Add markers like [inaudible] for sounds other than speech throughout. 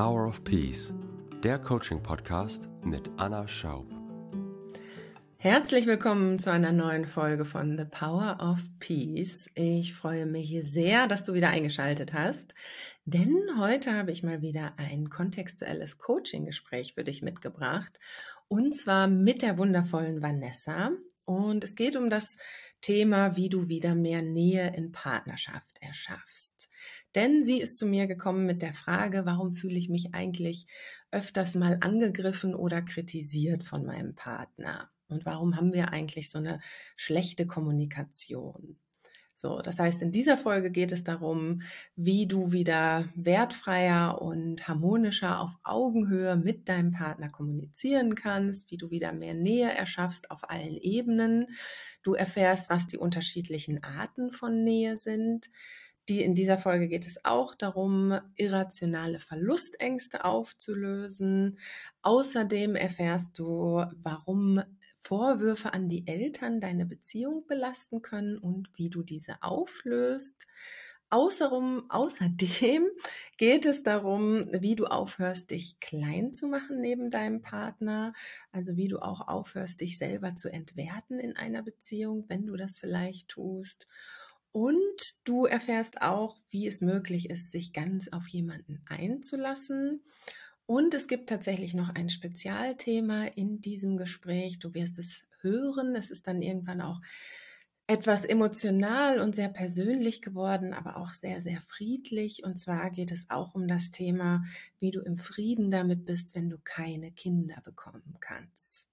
Power of Peace, der Coaching-Podcast mit Anna Schaub. Herzlich willkommen zu einer neuen Folge von The Power of Peace. Ich freue mich sehr, dass du wieder eingeschaltet hast, denn heute habe ich mal wieder ein kontextuelles Coaching-Gespräch für dich mitgebracht und zwar mit der wundervollen Vanessa. Und es geht um das Thema, wie du wieder mehr Nähe in Partnerschaft erschaffst. Denn sie ist zu mir gekommen mit der Frage, warum fühle ich mich eigentlich öfters mal angegriffen oder kritisiert von meinem Partner? Und warum haben wir eigentlich so eine schlechte Kommunikation? So, das heißt, in dieser Folge geht es darum, wie du wieder wertfreier und harmonischer auf Augenhöhe mit deinem Partner kommunizieren kannst, wie du wieder mehr Nähe erschaffst auf allen Ebenen. Du erfährst, was die unterschiedlichen Arten von Nähe sind, die, in dieser Folge geht es auch darum, irrationale Verlustängste aufzulösen. Außerdem erfährst du, warum Vorwürfe an die Eltern deine Beziehung belasten können und wie du diese auflöst. Außerum, außerdem [laughs] geht es darum, wie du aufhörst, dich klein zu machen neben deinem Partner. Also wie du auch aufhörst, dich selber zu entwerten in einer Beziehung, wenn du das vielleicht tust. Und du erfährst auch, wie es möglich ist, sich ganz auf jemanden einzulassen. Und es gibt tatsächlich noch ein Spezialthema in diesem Gespräch. Du wirst es hören. Es ist dann irgendwann auch etwas emotional und sehr persönlich geworden, aber auch sehr, sehr friedlich. Und zwar geht es auch um das Thema, wie du im Frieden damit bist, wenn du keine Kinder bekommen kannst.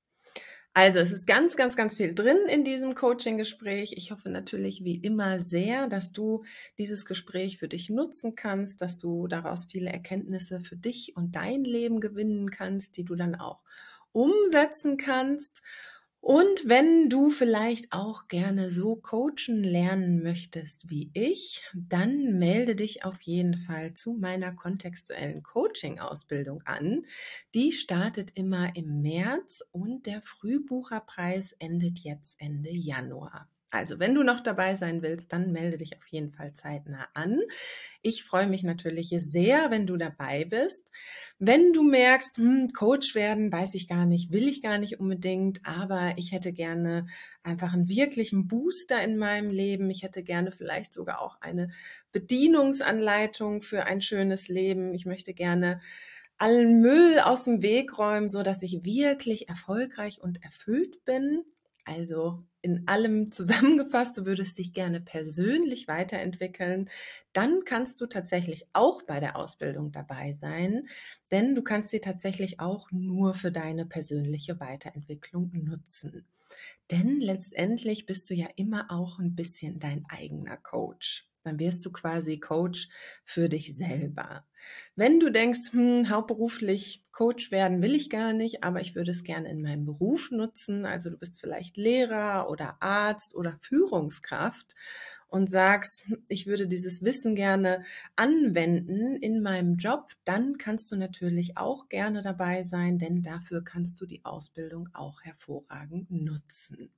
Also es ist ganz, ganz, ganz viel drin in diesem Coaching-Gespräch. Ich hoffe natürlich wie immer sehr, dass du dieses Gespräch für dich nutzen kannst, dass du daraus viele Erkenntnisse für dich und dein Leben gewinnen kannst, die du dann auch umsetzen kannst. Und wenn du vielleicht auch gerne so coachen lernen möchtest wie ich, dann melde dich auf jeden Fall zu meiner kontextuellen Coaching-Ausbildung an. Die startet immer im März und der Frühbucherpreis endet jetzt Ende Januar. Also, wenn du noch dabei sein willst, dann melde dich auf jeden Fall zeitnah an. Ich freue mich natürlich sehr, wenn du dabei bist. Wenn du merkst, hm, Coach werden, weiß ich gar nicht, will ich gar nicht unbedingt, aber ich hätte gerne einfach einen wirklichen Booster in meinem Leben. Ich hätte gerne vielleicht sogar auch eine Bedienungsanleitung für ein schönes Leben. Ich möchte gerne allen Müll aus dem Weg räumen, so dass ich wirklich erfolgreich und erfüllt bin. Also in allem zusammengefasst, du würdest dich gerne persönlich weiterentwickeln, dann kannst du tatsächlich auch bei der Ausbildung dabei sein, denn du kannst sie tatsächlich auch nur für deine persönliche Weiterentwicklung nutzen. Denn letztendlich bist du ja immer auch ein bisschen dein eigener Coach. Dann wirst du quasi Coach für dich selber. Wenn du denkst, hm, hauptberuflich Coach werden will ich gar nicht, aber ich würde es gerne in meinem Beruf nutzen, also du bist vielleicht Lehrer oder Arzt oder Führungskraft und sagst, hm, ich würde dieses Wissen gerne anwenden in meinem Job, dann kannst du natürlich auch gerne dabei sein, denn dafür kannst du die Ausbildung auch hervorragend nutzen.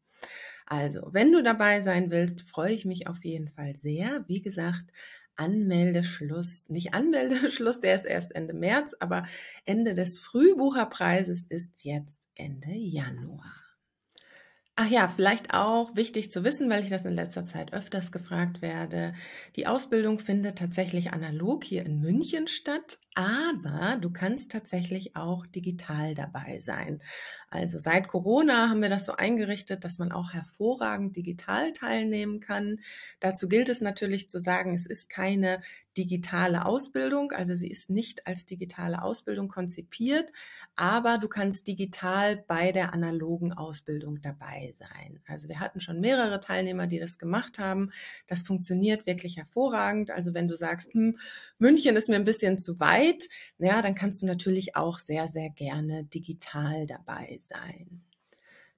Also, wenn du dabei sein willst, freue ich mich auf jeden Fall sehr. Wie gesagt, Anmeldeschluss, nicht Anmeldeschluss, der ist erst Ende März, aber Ende des Frühbucherpreises ist jetzt Ende Januar. Ach ja, vielleicht auch wichtig zu wissen, weil ich das in letzter Zeit öfters gefragt werde. Die Ausbildung findet tatsächlich analog hier in München statt, aber du kannst tatsächlich auch digital dabei sein. Also seit Corona haben wir das so eingerichtet, dass man auch hervorragend digital teilnehmen kann. Dazu gilt es natürlich zu sagen, es ist keine digitale Ausbildung, also sie ist nicht als digitale Ausbildung konzipiert, aber du kannst digital bei der analogen Ausbildung dabei sein. Also wir hatten schon mehrere Teilnehmer, die das gemacht haben. Das funktioniert wirklich hervorragend. Also wenn du sagst, hm, München ist mir ein bisschen zu weit, Zeit, ja, dann kannst du natürlich auch sehr, sehr gerne digital dabei sein.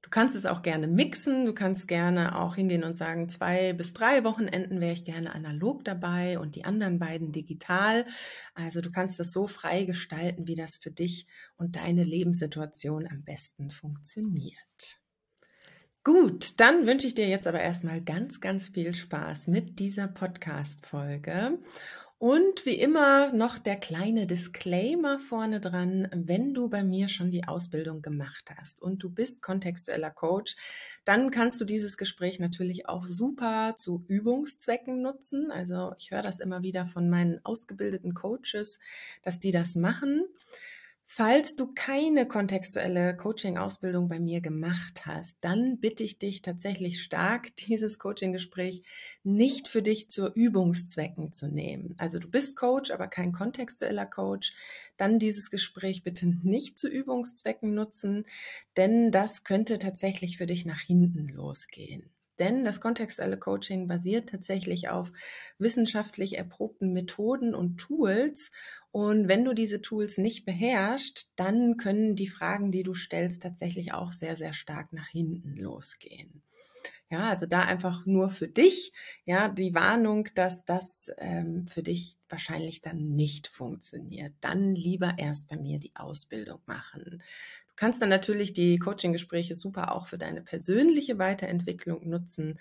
Du kannst es auch gerne mixen. Du kannst gerne auch hingehen und sagen, zwei bis drei Wochenenden wäre ich gerne analog dabei und die anderen beiden digital. Also du kannst das so frei gestalten, wie das für dich und deine Lebenssituation am besten funktioniert. Gut, dann wünsche ich dir jetzt aber erstmal ganz, ganz viel Spaß mit dieser Podcast-Folge. Und wie immer noch der kleine Disclaimer vorne dran, wenn du bei mir schon die Ausbildung gemacht hast und du bist kontextueller Coach, dann kannst du dieses Gespräch natürlich auch super zu Übungszwecken nutzen. Also ich höre das immer wieder von meinen ausgebildeten Coaches, dass die das machen. Falls du keine kontextuelle Coaching-Ausbildung bei mir gemacht hast, dann bitte ich dich tatsächlich stark, [laughs] dieses Coaching-Gespräch nicht für dich zu Übungszwecken zu nehmen. Also du bist Coach, aber kein kontextueller Coach. Dann dieses Gespräch bitte nicht zu Übungszwecken nutzen, denn das könnte tatsächlich für dich nach hinten losgehen. Denn das kontextuelle Coaching basiert tatsächlich auf wissenschaftlich erprobten Methoden und Tools. Und wenn du diese Tools nicht beherrschst, dann können die Fragen, die du stellst, tatsächlich auch sehr, sehr stark nach hinten losgehen. Ja, also da einfach nur für dich, ja, die Warnung, dass das ähm, für dich wahrscheinlich dann nicht funktioniert. Dann lieber erst bei mir die Ausbildung machen kannst dann natürlich die Coaching-Gespräche super auch für deine persönliche Weiterentwicklung nutzen,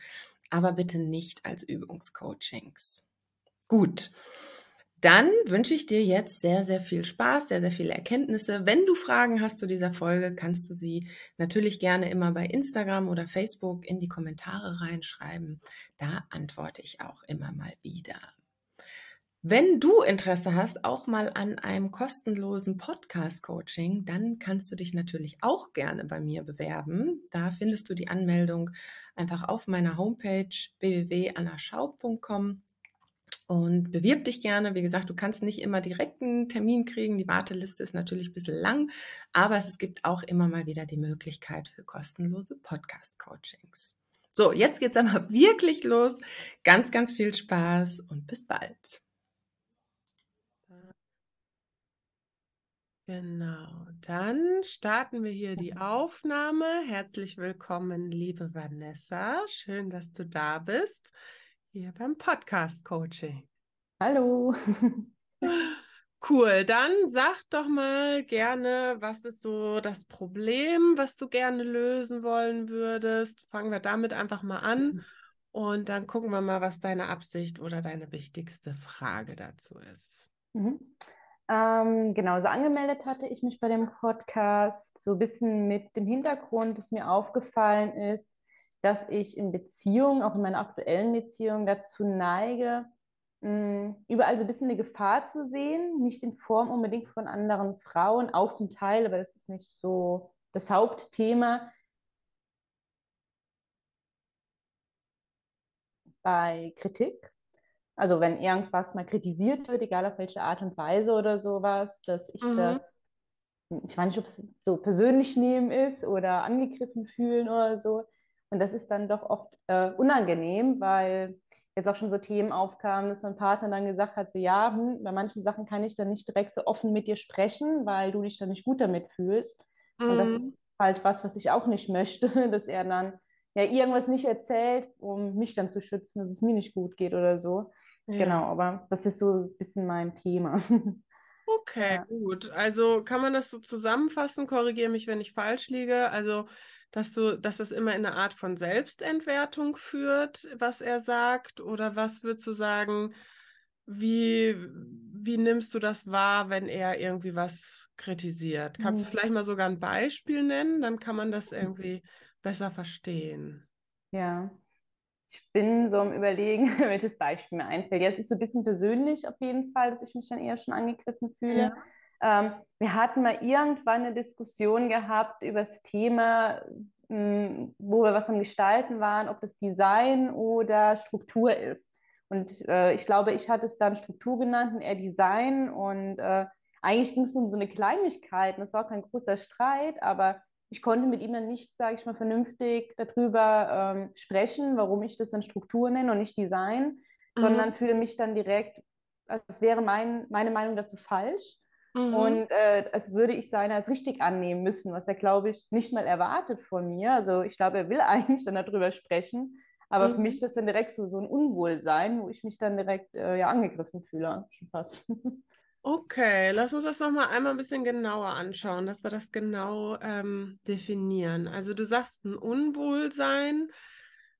aber bitte nicht als Übungscoachings. Gut. Dann wünsche ich dir jetzt sehr, sehr viel Spaß, sehr, sehr viele Erkenntnisse. Wenn du Fragen hast zu dieser Folge, kannst du sie natürlich gerne immer bei Instagram oder Facebook in die Kommentare reinschreiben. Da antworte ich auch immer mal wieder. Wenn du Interesse hast, auch mal an einem kostenlosen Podcast-Coaching, dann kannst du dich natürlich auch gerne bei mir bewerben. Da findest du die Anmeldung einfach auf meiner Homepage www.annaschaub.com und bewirb dich gerne. Wie gesagt, du kannst nicht immer direkt einen Termin kriegen. Die Warteliste ist natürlich ein bisschen lang, aber es gibt auch immer mal wieder die Möglichkeit für kostenlose Podcast-Coachings. So, jetzt geht's aber [laughs] wirklich los. Ganz, ganz viel Spaß und bis bald. Genau, dann starten wir hier die Aufnahme. Herzlich willkommen, liebe Vanessa. Schön, dass du da bist, hier beim Podcast Coaching. Hallo. [laughs] Cool, dann sag doch mal gerne, was ist so das Problem, was du gerne lösen wollen würdest. Fangen wir damit einfach mal an mhm. und dann gucken wir mal, was deine Absicht oder deine wichtigste Frage dazu ist. Mhm. Ähm, genau, so angemeldet hatte ich mich bei dem Podcast so ein bisschen mit dem Hintergrund, dass mir aufgefallen ist, dass ich in Beziehungen, auch in meiner aktuellen Beziehung, dazu neige, mh, überall so ein bisschen eine Gefahr zu sehen, nicht in Form unbedingt von anderen Frauen, auch zum Teil, aber das ist nicht so das Hauptthema. Bei Kritik, also wenn irgendwas mal kritisiert wird, egal auf welche Art und Weise oder sowas, dass ich mhm. das, ich weiß nicht, ob es so persönlich nehmen ist oder angegriffen fühlen oder so. Und das ist dann doch oft äh, unangenehm, weil jetzt auch schon so Themen aufkamen, dass mein Partner dann gesagt hat, so ja, hm, bei manchen Sachen kann ich dann nicht direkt so offen mit dir sprechen, weil du dich dann nicht gut damit fühlst. Mhm. Und das mhm. ist halt was, was ich auch nicht möchte, [laughs] dass er dann ja irgendwas nicht erzählt, um mich dann zu schützen, dass es mir nicht gut geht oder so. Ja. Genau, aber das ist so ein bisschen mein Thema. [laughs] Okay, ja. gut. Also kann man das so zusammenfassen? Korrigiere mich, wenn ich falsch liege. Also, dass du, dass das immer in eine Art von Selbstentwertung führt, was er sagt, oder was würdest du sagen? Wie, wie nimmst du das wahr, wenn er irgendwie was kritisiert? Kannst du mhm. vielleicht mal sogar ein Beispiel nennen? Dann kann man das irgendwie besser verstehen. Ja, ich bin so am Überlegen, [laughs] welches Beispiel mir einfällt. Jetzt ist so ein bisschen persönlich auf jeden Fall, dass ich mich dann eher schon angegriffen fühle. Ja. Ähm, wir hatten mal irgendwann eine Diskussion gehabt über das Thema, mh, hm, wo wir was am Gestalten waren, ob das Design oder Struktur ist. Und äh, ich glaube, ich hatte es dann Struktur genannt und er Design. Und äh, eigentlich ging es um so eine Kleinigkeit. Und es war auch kein großer Streit, aber ich konnte mit ihm dann nicht, sage ich mal, vernünftig darüber ähm, sprechen, warum ich das dann Struktur nenne und nicht Design, mhm. sondern fühle mich dann direkt, als wäre mein, meine Meinung dazu falsch. Mhm. Und äh, als würde ich seine als richtig annehmen müssen, was er, glaube ich, nicht mal erwartet von mir. Also ich glaube, er will [laughs] eigentlich dann darüber sprechen. Aber mhm. für mich ist das dann direkt so, so ein Unwohlsein, wo ich mich dann direkt äh, ja, angegriffen fühle, schon fast. [laughs] Okay, lass uns das nochmal einmal ein bisschen genauer anschauen, dass wir das genau ähm, definieren. Also du sagst ein Unwohlsein.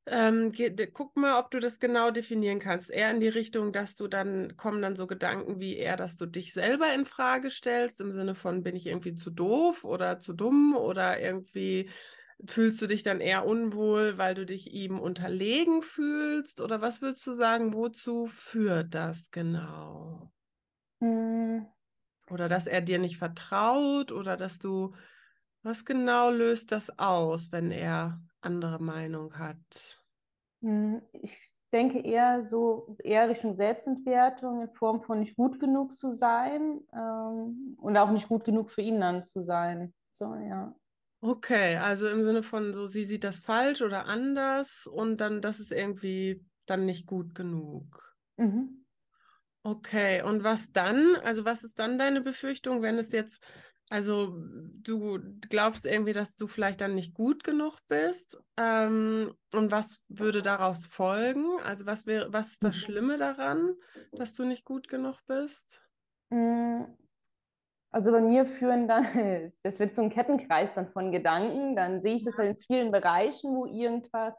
Ähm, guck mal, ob du das genau definieren kannst. Eher in die Richtung, dass du dann, kommen dann so Gedanken wie eher, dass du dich selber in Frage stellst, im Sinne von, bin ich irgendwie zu doof oder zu dumm oder irgendwie fühlst du dich dann eher unwohl, weil du dich ihm unterlegen fühlst? Oder was würdest du sagen, wozu führt das genau? Hm. Oder dass er dir nicht vertraut oder dass du, was genau löst das aus, wenn er andere Meinung hat? Hm, ich denke eher so, eher Richtung Selbstentwertung in Form von nicht gut genug zu sein ähm, und auch nicht gut genug für ihn dann zu sein. So, ja. Okay, also im Sinne von so, sie sieht das falsch oder anders und dann, das ist irgendwie dann nicht gut genug. Mhm. Okay, und was dann? Also was ist dann deine Befürchtung, wenn es jetzt also du glaubst irgendwie, dass du vielleicht dann nicht gut genug bist. Ähm, und was würde daraus folgen? Also was wäre, was ist das mhm. Schlimme daran, dass du nicht gut genug bist? Mm, also bei mir führen dann, [laughs] das wird so ein Kettenkreis dann von Gedanken. Dann sehe ich das halt in vielen Bereichen, wo irgendwas,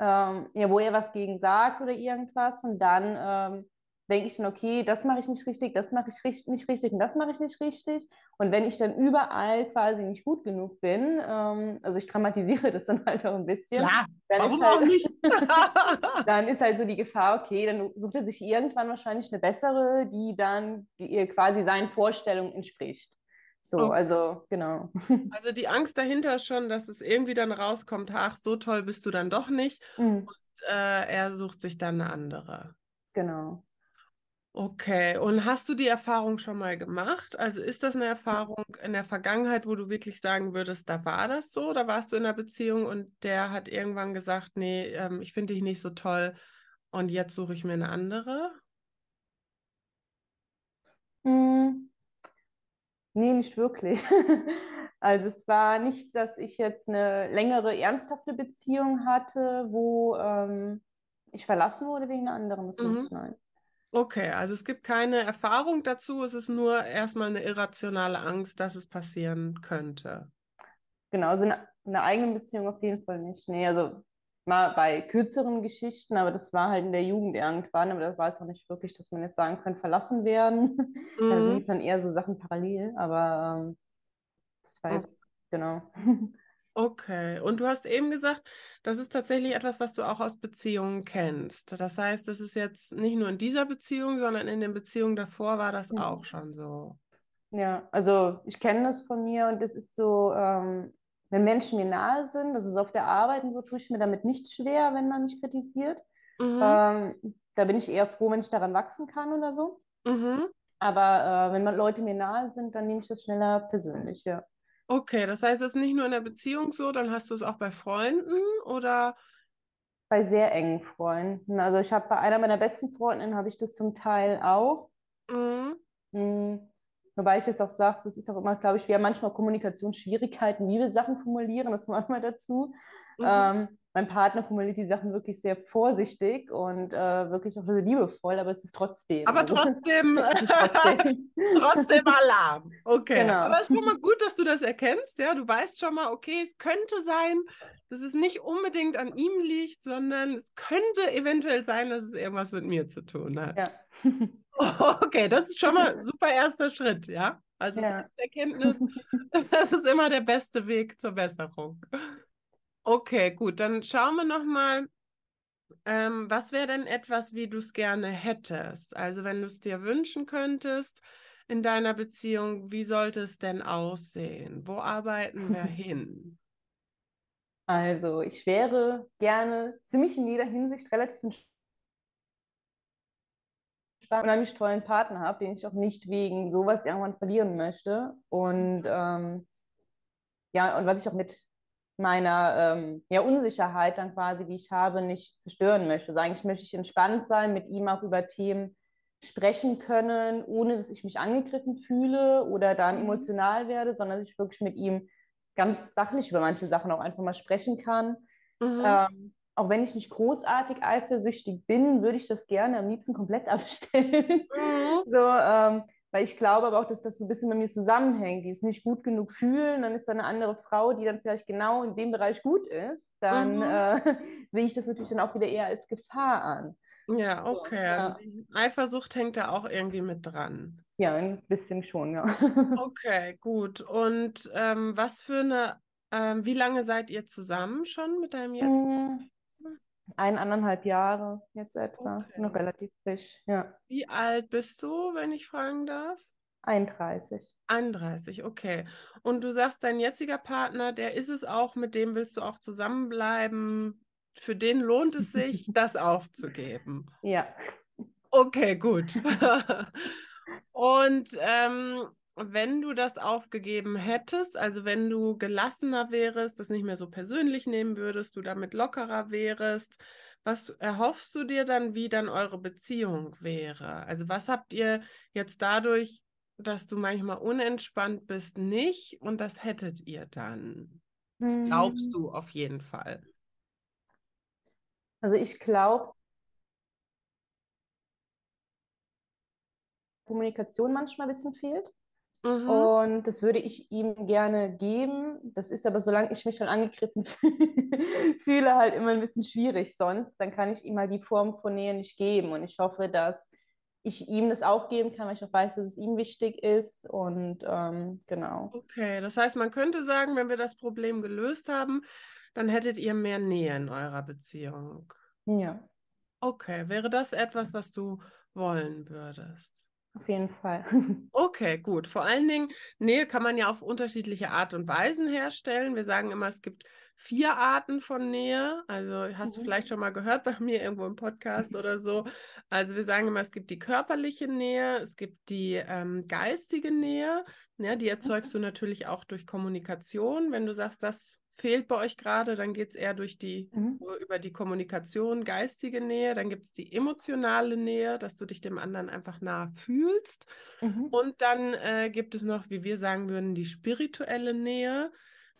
ähm, ja, wo er was gegen sagt oder irgendwas. Und dann ähm, denke ich dann, okay, das mache ich nicht richtig, das mache ich richtig, nicht richtig und das mache ich nicht richtig. Und wenn ich dann überall quasi nicht gut genug bin, ähm, also ich dramatisiere [laughs] das dann halt auch ein bisschen. Klar, dann warum halt, auch nicht? [laughs] [laughs] dann ist halt so die Gefahr, okay, dann sucht er sich irgendwann wahrscheinlich eine bessere, die dann die ihr quasi seinen Vorstellungen entspricht. So, okay. also genau. Also die Angst dahinter ist schon, dass es irgendwie dann rauskommt, ach, so toll bist du dann doch nicht. Mhm. Und äh, er sucht sich dann eine andere. Genau. Okay, und hast du die Erfahrung schon mal gemacht? Also ist das eine Erfahrung in der Vergangenheit, wo du wirklich sagen würdest, da war das so? Oder warst du in einer Beziehung und der hat irgendwann gesagt, nee, ähm, ich finde dich nicht so toll und jetzt suche ich mir eine andere? Hm. Nee, nicht wirklich. [laughs] Also es war nicht, dass ich jetzt eine längere, ernsthafte Beziehung hatte, wo ähm, ich verlassen wurde wegen einer anderen. Das mhm. nicht, nein. Okay, also es gibt keine Erfahrung dazu, es ist nur erstmal eine irrationale Angst, dass es passieren könnte. Genau, also eine, eine eigene Beziehung auf jeden Fall nicht. Nee, also mal bei kürzeren Geschichten, aber das war halt in der Jugend irgendwann, aber das war es auch nicht wirklich, dass man jetzt sagen kann, verlassen werden. [laughs] Mhm. Dann liefen dann eher so Sachen parallel, aber ähm, das war jetzt, genau. [laughs] Okay, und du hast eben gesagt, das ist tatsächlich etwas, was du auch aus Beziehungen kennst. Das heißt, das ist jetzt nicht nur in dieser Beziehung, sondern in den Beziehungen davor war das ja. auch schon so. Ja, also ich kenne das von mir und es ist so, ähm, wenn Menschen mir nahe sind, also so auf der Arbeit und so, tue ich mir damit nicht schwer, wenn man mich kritisiert. Mhm. Ähm, da bin ich eher froh, wenn ich daran wachsen kann oder so. Mhm. Aber äh, wenn man Leute mir nahe sind, dann nehme ich das schneller persönlich, ja. Okay, das heißt, es ist nicht nur in der Beziehung so, dann hast du es auch bei Freunden oder? Bei sehr engen Freunden. Also ich habe bei einer meiner besten Freundinnen habe ich das zum Teil auch. Mhm. Mhm. Wobei ich jetzt auch sage, es ist auch immer, glaube ich, wir haben manchmal Kommunikationsschwierigkeiten, wie wir Sachen formulieren, das kommt manchmal dazu. Mhm. Ähm, mein Partner formuliert die Sachen wirklich sehr vorsichtig und äh, wirklich auch sehr liebevoll, aber es ist trotzdem. Aber also, [laughs] trotzdem, trotzdem. [laughs] trotzdem Alarm. Okay. Genau. Aber es ist schon mal gut, dass du das erkennst. Ja, du weißt schon mal, okay, es könnte sein, dass es nicht unbedingt an ihm liegt, sondern es könnte eventuell sein, dass es irgendwas mit mir zu tun hat. Ja. [laughs] Okay, das ist schon mal ein super erster Schritt, ja. Also ja. Erkenntnis, das ist immer der beste Weg zur Besserung. Okay, gut, dann schauen wir nochmal, ähm, was wäre denn etwas, wie du es gerne hättest? Also wenn du es dir wünschen könntest in deiner Beziehung, wie sollte es denn aussehen? Wo arbeiten wir [laughs] hin? Also ich wäre gerne ziemlich in jeder Hinsicht relativ entspannt unheimlich tollen Partner habe, den ich auch nicht wegen sowas irgendwann verlieren möchte. Und ähm, ja, und was ich auch mit meiner ähm, ja, Unsicherheit dann quasi, die ich habe, nicht zerstören möchte. Also eigentlich möchte ich entspannt sein, mit ihm auch über Themen sprechen können, ohne dass ich mich angegriffen fühle oder dann mhm. emotional werde, sondern dass ich wirklich mit ihm ganz sachlich über manche Sachen auch einfach mal sprechen kann. Mhm. Ähm, auch wenn ich nicht großartig eifersüchtig bin, würde ich das gerne am liebsten komplett [laughs] abstellen. Mhm. so, ähm, weil ich glaube aber auch, dass das so ein bisschen bei mir zusammenhängt. Die es nicht gut genug fühlen, dann ist da eine andere Frau, die dann vielleicht genau in dem Bereich gut ist. Dann Mhm. äh, [laughs] sehe ich das natürlich dann auch wieder eher als Gefahr an. Ja, So, okay. ja. Also die Eifersucht hängt da auch irgendwie mit dran. Ja, ein bisschen schon, ja. [laughs] Okay, gut. Und ähm, was für eine, ähm, wie lange seid ihr zusammen schon mit deinem jetzt? Eineinhalb Jahre jetzt etwa. Okay. Noch relativ frisch, ja. Wie alt bist du, wenn ich fragen darf? 31. 31, okay. Und du sagst, dein jetziger Partner, der ist es auch, mit dem willst du auch zusammenbleiben. Für den lohnt es sich, [laughs] das aufzugeben. Ja. Okay, gut. [laughs] Und ähm, wenn du das aufgegeben hättest, also wenn du gelassener wärst, das nicht mehr so persönlich nehmen würdest, du damit lockerer wärst, was erhoffst du dir dann, wie dann eure Beziehung wäre? Also was habt ihr jetzt dadurch, dass du manchmal unentspannt bist, nicht und das hättet ihr dann? Das glaubst Mm, du auf jeden Fall. Also ich glaube, Kommunikation manchmal ein bisschen fehlt. Mhm. Und das würde ich ihm gerne geben. Das ist aber, solange ich mich schon angegriffen [laughs] fühle, halt immer ein bisschen schwierig sonst. Dann kann ich ihm halt die Form von Nähe nicht geben. Und ich hoffe, dass ich ihm das auch geben kann, weil ich auch weiß, dass es ihm wichtig ist. Und ähm, genau. Okay, das heißt, man könnte sagen, wenn wir das Problem gelöst haben, dann hättet ihr mehr Nähe in eurer Beziehung. Ja, Okay, wäre das etwas, was du wollen würdest? Auf jeden Fall. [laughs] Okay, gut. Vor allen Dingen, Nähe kann man ja auf unterschiedliche Art und Weisen herstellen. Wir sagen immer, es gibt vier Arten von Nähe. Also hast du Mhm. vielleicht schon mal gehört bei mir irgendwo im Podcast [laughs] oder so. Also wir sagen immer, es gibt die körperliche Nähe, es gibt die ähm, geistige Nähe. Ja, die erzeugst du natürlich auch durch Kommunikation. Wenn du sagst, das fehlt bei euch gerade, dann geht es eher durch die Mhm. über die Kommunikation, geistige Nähe. Dann gibt es die emotionale Nähe, dass du dich dem anderen einfach nah fühlst. Mhm. Und dann äh, gibt es noch, wie wir sagen würden, die spirituelle Nähe.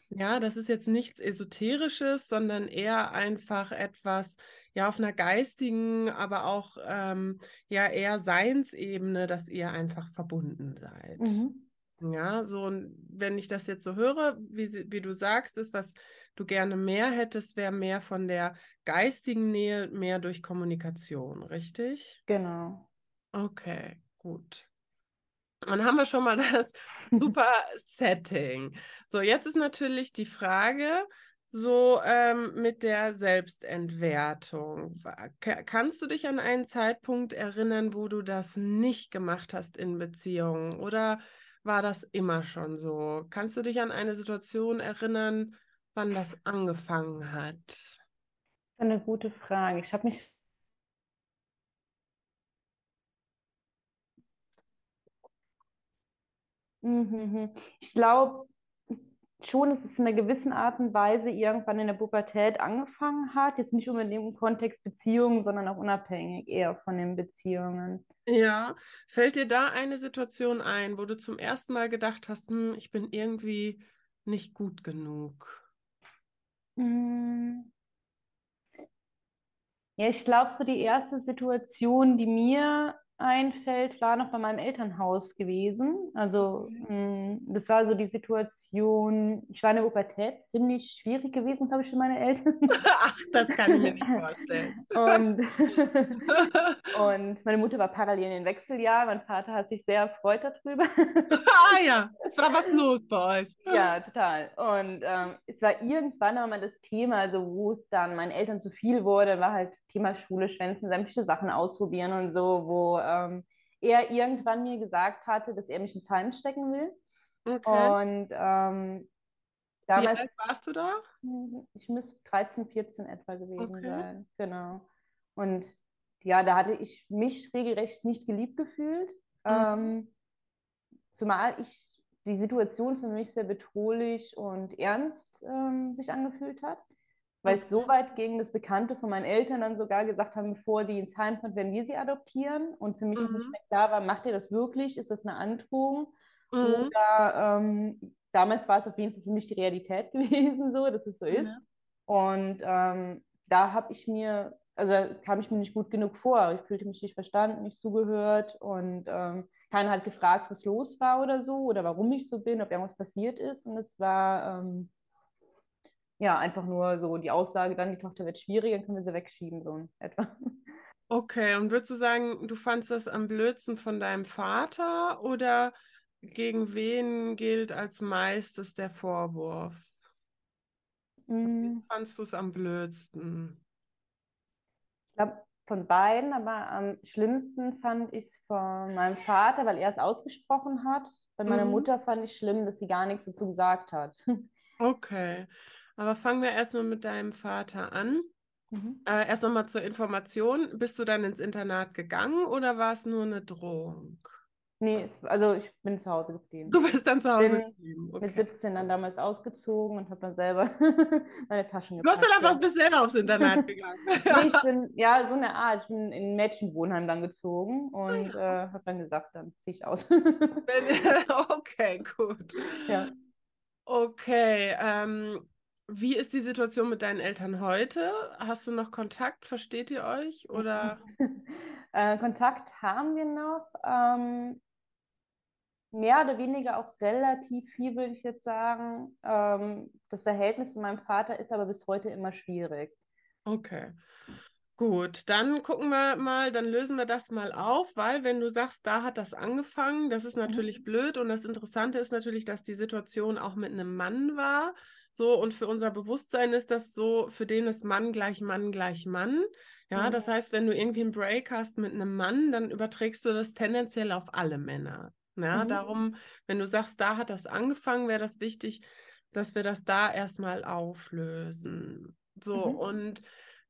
Ja, das ist jetzt nichts Esoterisches, sondern eher einfach etwas, ja, auf einer geistigen, aber auch ähm, ja eher Seinsebene, dass ihr einfach verbunden seid. Mhm. Ja, so und wenn ich das jetzt so höre, wie, wie du sagst, ist, was du gerne mehr hättest, wäre mehr von der geistigen Nähe, mehr durch Kommunikation, richtig? Genau. Okay, gut. Dann haben wir schon mal das [laughs] super Setting. So, jetzt ist natürlich die Frage, so ähm, mit der Selbstentwertung. Kannst du dich an einen Zeitpunkt erinnern, wo du das nicht gemacht hast in Beziehungen? Oder war das immer schon so? Kannst du dich an eine Situation erinnern, wann das angefangen hat? Das ist eine gute Frage. Ich habe mich Ich glaube schon, dass es in einer gewissen Art und Weise irgendwann in der Pubertät angefangen hat. Jetzt nicht unbedingt im Kontext Beziehungen, sondern auch unabhängig eher von den Beziehungen. Ja, fällt dir da eine Situation ein, wo du zum ersten Mal gedacht hast, hm, ich bin irgendwie nicht gut genug? Mm. Ja, ich glaube, so die erste Situation, die mir einfällt, war noch bei meinem Elternhaus gewesen. Also, mm, das war so die Situation, ich war in der Pubertät, ziemlich schwierig gewesen, glaube ich, für meine Eltern. [laughs] Ach, das kann ich mir nicht vorstellen. Und, [laughs] und meine Mutter war parallel in den Wechseljahren. Mein Vater hat sich sehr erfreut darüber. [laughs] Ah ja, es war was los bei euch. Ja, total. Und ähm, es war irgendwann aber mal das Thema, also wo es dann meinen Eltern zu viel wurde, war halt Thema Schule, Schwänzen, sämtliche Sachen ausprobieren und so, wo ähm, er irgendwann mir gesagt hatte, dass er mich ins Heim stecken will. Okay. Und ähm, Wie damals, alt warst du da? ich müsste 13, 14 etwa gewesen Okay. sein. Genau. Und ja, da hatte ich mich regelrecht nicht geliebt gefühlt. Mhm. Ähm, zumal ich die Situation für mich sehr bedrohlich und ernst ähm, sich angefühlt hat. Weil es so weit ging, dass Bekannte von meinen Eltern dann sogar gesagt haben, bevor die ins Heim kommt, werden wir sie adoptieren. Und für mich nicht Mhm. mehr klar war, macht ihr das wirklich? Ist das eine Androhung? Mhm. Oder ähm, damals war es auf jeden Fall für mich die Realität [laughs] gewesen, so, dass es so ist. Ja. Und ähm, da habe ich mir also kam ich mir nicht gut genug vor. Ich fühlte mich nicht verstanden, nicht zugehört und ähm, keiner hat gefragt, was los war oder so oder warum ich so bin, ob irgendwas passiert ist. Und es war ähm, ja einfach nur so die Aussage, dann die Tochter wird schwieriger, dann können wir sie wegschieben, so in etwa. Okay, und würdest du sagen, du fandest das am blödsten von deinem Vater oder gegen wen gilt als meistes der Vorwurf? Wie fandst du es am blödsten? Ich glaube, von beiden, aber am schlimmsten fand ich es von meinem Vater, weil er es ausgesprochen hat. Bei meiner Mhm. Mutter fand ich schlimm, dass sie gar nichts dazu gesagt hat. Okay, aber fangen wir erstmal mit deinem Vater an. Mhm. Äh, erst nochmal zur Information. Bist du dann ins Internat gegangen oder war es nur eine Drohung? Nee, es, also ich bin zu Hause geblieben. Du bist dann zu Hause Bin geblieben. Mit Okay. 17 dann damals ausgezogen und habe dann selber [laughs] meine Taschen Du hast dann gepackt. ja. bist selber aufs Internat [laughs] gegangen. Nee, ich [laughs] bin, ja, so eine Art. Ich bin in ein Mädchenwohnheim dann gezogen und äh, habe dann gesagt, dann ziehe ich aus. Okay, gut. Ja. Okay, ähm, wie ist die Situation mit deinen Eltern heute? Hast du noch Kontakt? Versteht ihr euch? Oder? [laughs] Äh, Kontakt haben wir noch. Ähm, mehr oder weniger auch relativ viel, würde ich jetzt sagen. Ähm, das Verhältnis zu meinem Vater ist aber bis heute immer schwierig. Okay. Gut, dann gucken wir mal, dann lösen wir das mal auf, weil wenn du sagst, da hat das angefangen, das ist natürlich blöd und das Interessante ist natürlich, dass die Situation auch mit einem Mann war. So, und für unser Bewusstsein ist das so, für den ist Mann gleich Mann gleich Mann. Ja, Mhm. das heißt, wenn du irgendwie einen Break hast mit einem Mann, dann überträgst du das tendenziell auf alle Männer. Ja, Mhm. darum, wenn du sagst, da hat das angefangen, wäre das wichtig, dass wir das da erstmal auflösen. So, Mhm. und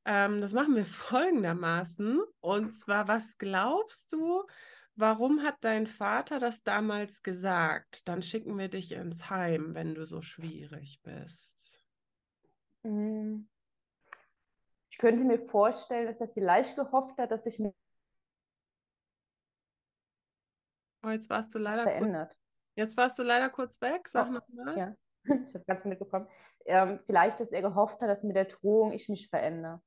ähm, das machen wir [laughs] folgendermaßen. Und zwar, was glaubst du, warum hat dein Vater das damals gesagt? Dann schicken wir dich ins Heim, wenn du so schwierig bist. Mm. Ich könnte mir vorstellen, dass er vielleicht gehofft hat, dass sich mir Oh, jetzt warst du leider kurz, verändert. jetzt warst du leider kurz weg. Sag Oh, nochmal. ja, [laughs] ich habe ganz mitbekommen. Ähm, vielleicht, dass er gehofft hat, dass mit der Drohung ich mich verändere.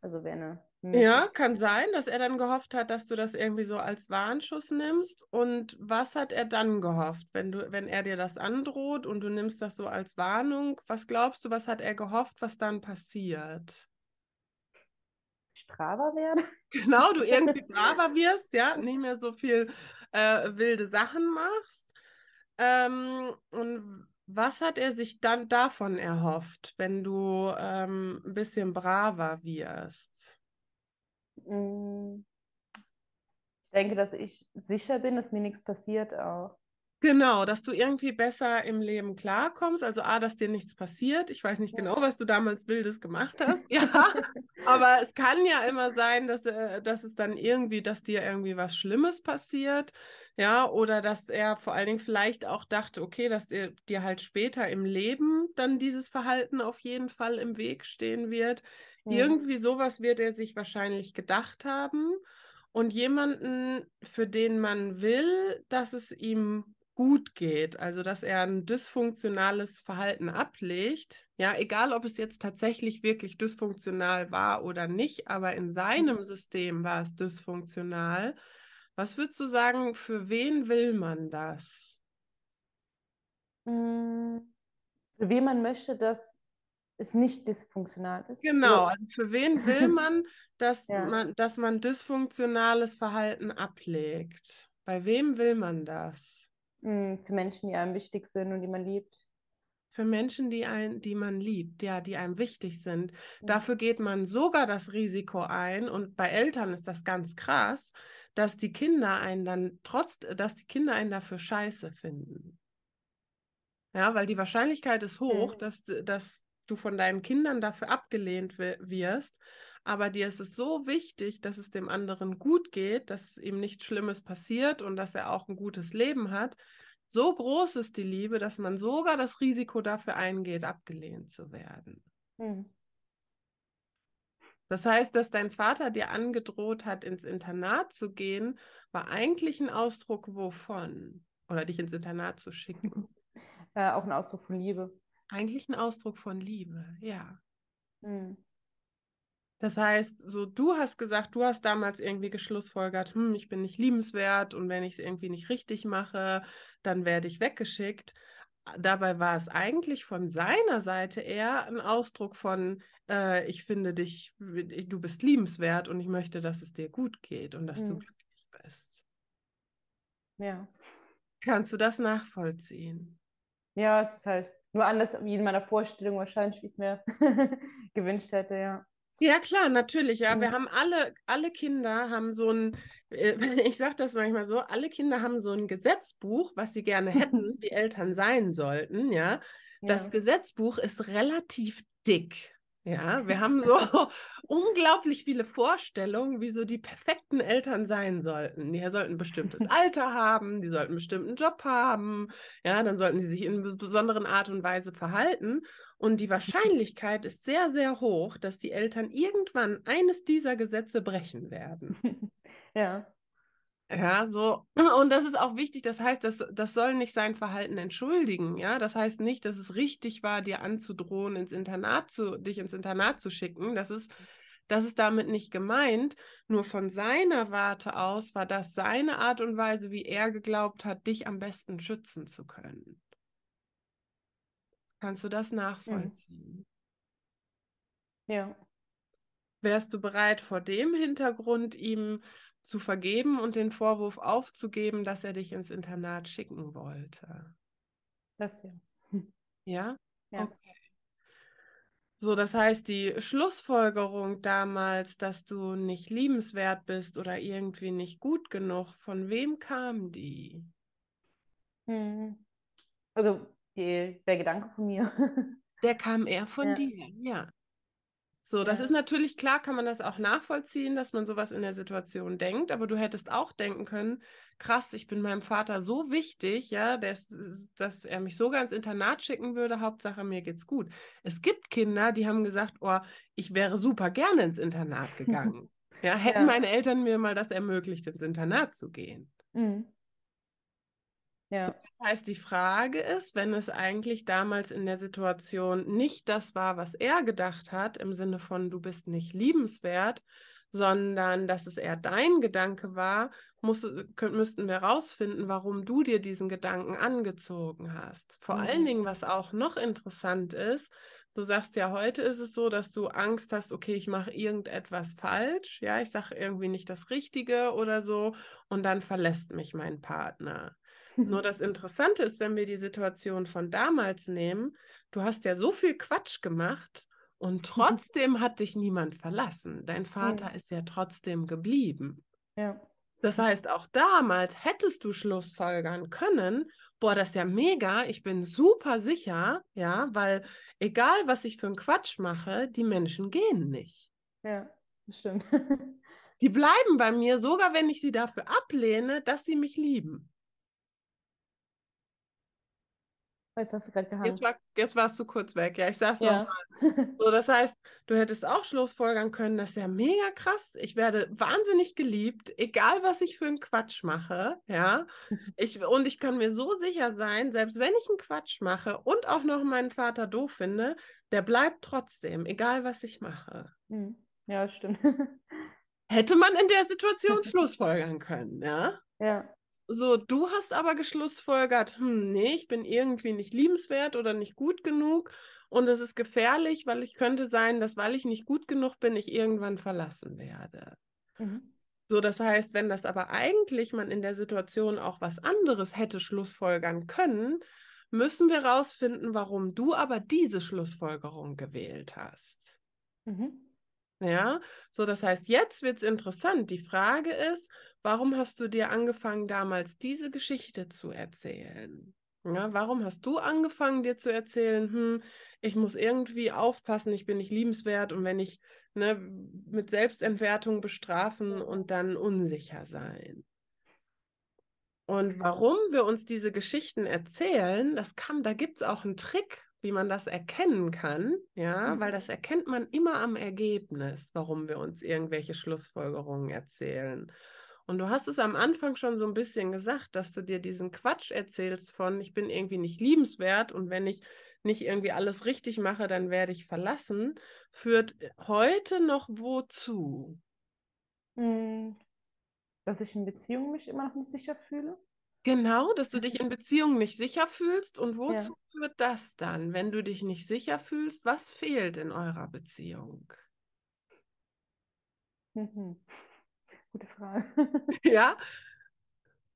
Also wäre eine Ja, Möglichkeit. kann sein, dass er dann gehofft hat, dass du das irgendwie so als Warnschuss nimmst. Und was hat er dann gehofft, wenn du, wenn er dir das androht und du nimmst das so als Warnung? Was glaubst du, was hat er gehofft, was dann passiert? Strava werde? [laughs] Genau, du irgendwie [laughs] braver wirst, ja, nicht mehr so viel äh, wilde Sachen machst. Ähm, und was hat er sich dann davon erhofft, wenn du ähm, ein bisschen braver wirst? Mm. Ich denke, dass ich sicher bin, dass mir nichts passiert auch. Genau, dass du irgendwie besser im Leben klarkommst. Also A, dass dir nichts passiert. Ich weiß nicht genau, was du damals Wildes gemacht hast. [laughs] Ja, aber es kann ja immer sein, dass, äh, dass es dann irgendwie, dass dir irgendwie was Schlimmes passiert. Ja, oder dass er vor allen Dingen vielleicht auch dachte, okay, dass dir, dir halt später im Leben dann dieses Verhalten auf jeden Fall im Weg stehen wird. Mhm. Irgendwie sowas wird er sich wahrscheinlich gedacht haben. Und jemanden, für den man will, dass es ihm gut geht, also dass er ein dysfunktionales Verhalten ablegt, ja, egal ob es jetzt tatsächlich wirklich dysfunktional war oder nicht, aber in seinem System war es dysfunktional. Was würdest du sagen, für wen will man das? Mm. Für wen man möchte, dass es nicht dysfunktional ist. Genau, also für wen will [laughs] man, dass Ja. man, dass man dysfunktionales Verhalten ablegt? Bei wem will man das? Mm, Für Menschen, die einem wichtig sind und die man liebt. Für Menschen, die ein, die man liebt, ja, die einem wichtig sind. Ja. Dafür geht man sogar das Risiko ein, und bei Eltern ist das ganz krass, dass die Kinder einen dann trotz, dass die Kinder einen dafür scheiße finden. Ja, weil die Wahrscheinlichkeit ist hoch, Mhm. dass, dass du von deinen Kindern dafür abgelehnt wi- wirst. Aber dir ist es so wichtig, dass es dem anderen gut geht, dass ihm nichts Schlimmes passiert und dass er auch ein gutes Leben hat. So groß ist die Liebe, dass man sogar das Risiko dafür eingeht, abgelehnt zu werden. Mm. Das heißt, dass dein Vater dir angedroht hat, ins Internat zu gehen, war eigentlich ein Ausdruck wovon? Oder dich ins Internat zu schicken. [laughs] Äh, auch ein Ausdruck von Liebe. Eigentlich ein Ausdruck von Liebe, ja. Mm. Das heißt, so du hast gesagt, du hast damals irgendwie geschlussfolgert, hm, ich bin nicht liebenswert und wenn ich es irgendwie nicht richtig mache, dann werde ich weggeschickt. Dabei war es eigentlich von seiner Seite eher ein Ausdruck von, äh, ich finde dich, du bist liebenswert und ich möchte, dass es dir gut geht und dass hm. du glücklich bist. Ja. Kannst du das nachvollziehen? Ja, es ist halt nur anders wie in meiner Vorstellung wahrscheinlich, wie ich es mir [laughs] gewünscht hätte, ja. Ja, klar, natürlich. Ja, wir haben alle, alle Kinder haben so ein, äh, [laughs] ich sage das manchmal so, alle Kinder haben so ein Gesetzbuch, was sie gerne [laughs] hätten, wie Eltern sein sollten. Ja, das Gesetzbuch ist relativ dick. Ja, wir haben so [laughs] unglaublich viele Vorstellungen, wie so die perfekten Eltern sein sollten. Die sollten ein bestimmtes [laughs] Alter haben, die sollten einen bestimmten Job haben, ja, dann sollten die sich in einer besonderen Art und Weise verhalten. Und die [laughs] Wahrscheinlichkeit ist sehr, sehr hoch, dass die Eltern irgendwann eines dieser Gesetze brechen werden. Ja. Ja, so. [laughs] Und das ist auch wichtig. Das heißt, das, das soll nicht sein Verhalten entschuldigen. Ja, das heißt nicht, dass es richtig war, dir anzudrohen, ins Internat zu, dich ins Internat zu schicken. Das ist, das ist damit nicht gemeint. Nur von seiner Warte aus war das seine Art und Weise, wie er geglaubt hat, dich am besten schützen zu können. Kannst du das nachvollziehen? Ja. Wärst du bereit, vor dem Hintergrund ihm zu vergeben und den Vorwurf aufzugeben, dass er dich ins Internat schicken wollte? Das ja. Ja? Ja. Okay. So, das heißt, die Schlussfolgerung damals, dass du nicht liebenswert bist oder irgendwie nicht gut genug, von wem kam die? Hm. Also die, der Gedanke von mir. Der kam eher von ja. dir, ja. So, das ist natürlich klar, kann man das auch nachvollziehen, dass man sowas in der Situation denkt, aber du hättest auch denken können, krass, ich bin meinem Vater so wichtig, ja, dass, dass er mich sogar ins Internat schicken würde, Hauptsache mir geht's gut. Es gibt Kinder, die haben gesagt, oh, ich wäre super gerne ins Internat [laughs] gegangen. ja, hätten ja. meine Eltern mir mal das ermöglicht, ins Internat zu gehen. Mhm. Ja. So, das heißt, die Frage ist, wenn es eigentlich damals in der Situation nicht das war, was er gedacht hat, im Sinne von du bist nicht liebenswert, sondern dass es eher dein Gedanke war, muss, könnt, müssten wir herausfinden, warum du dir diesen Gedanken angezogen hast. Vor mhm. allen Dingen, was auch noch interessant ist, du sagst ja, heute ist es so, dass du Angst hast, okay, ich mache irgendetwas falsch, ja, ich sage irgendwie nicht das Richtige oder so, und dann verlässt mich mein Partner. Nur das Interessante ist, wenn wir die Situation von damals nehmen, du hast ja so viel Quatsch gemacht und [laughs] trotzdem hat dich niemand verlassen. Dein Vater ja. ist ja trotzdem geblieben. Ja. Das heißt, auch damals hättest du Schlussfolgern können, boah, das ist ja mega, ich bin super sicher, ja, weil egal, was ich für einen Quatsch mache, die Menschen gehen nicht. Ja, das stimmt. [laughs] die bleiben bei mir, sogar wenn ich sie dafür ablehne, dass sie mich lieben. Jetzt hast du gerade gehangen. Jetzt, war, jetzt warst du kurz weg. Ja, ich sag's ja. nochmal. So, das heißt, du hättest auch schlussfolgern können, das ist ja mega krass. Ich werde wahnsinnig geliebt, egal was ich für einen Quatsch mache. Ja. [laughs] Ich, und ich kann mir so sicher sein, selbst wenn ich einen Quatsch mache und auch noch meinen Vater doof finde, der bleibt trotzdem, egal was ich mache. Hm. Ja, stimmt. [laughs] Hätte man in der Situation schlussfolgern können, ja? Ja. So, du hast aber geschlussfolgert, hm, nee, ich bin irgendwie nicht liebenswert oder nicht gut genug und es ist gefährlich, weil ich könnte sein, dass weil ich nicht gut genug bin, ich irgendwann verlassen werde. Mhm. So, das heißt, wenn das aber eigentlich man in der Situation auch was anderes hätte schlussfolgern können, müssen wir herausfinden, warum du aber diese Schlussfolgerung gewählt hast. Mhm. Ja, so das heißt, jetzt wird es interessant. Die Frage ist, warum hast du dir angefangen, damals diese Geschichte zu erzählen? Ja, warum hast du angefangen, dir zu erzählen, hm, ich muss irgendwie aufpassen, ich bin nicht liebenswert und wenn ich ne, mit Selbstentwertung bestrafen und dann unsicher sein? Und warum wir uns diese Geschichten erzählen, das kann, da gibt es auch einen Trick, wie man das erkennen kann, ja, mhm. weil das erkennt man immer am Ergebnis, warum wir uns irgendwelche Schlussfolgerungen erzählen. Und du hast es am Anfang schon so ein bisschen gesagt, dass du dir diesen Quatsch erzählst von, ich bin irgendwie nicht liebenswert und wenn ich nicht irgendwie alles richtig mache, dann werde ich verlassen, führt heute noch wozu? Hm, dass ich in Beziehungen mich immer noch nicht sicher fühle. Genau, dass du dich in Beziehungen nicht sicher fühlst. Und wozu Ja. führt das dann, wenn du dich nicht sicher fühlst? Was fehlt in eurer Beziehung? Mhm. [laughs] Gute Frage. [laughs] Ja,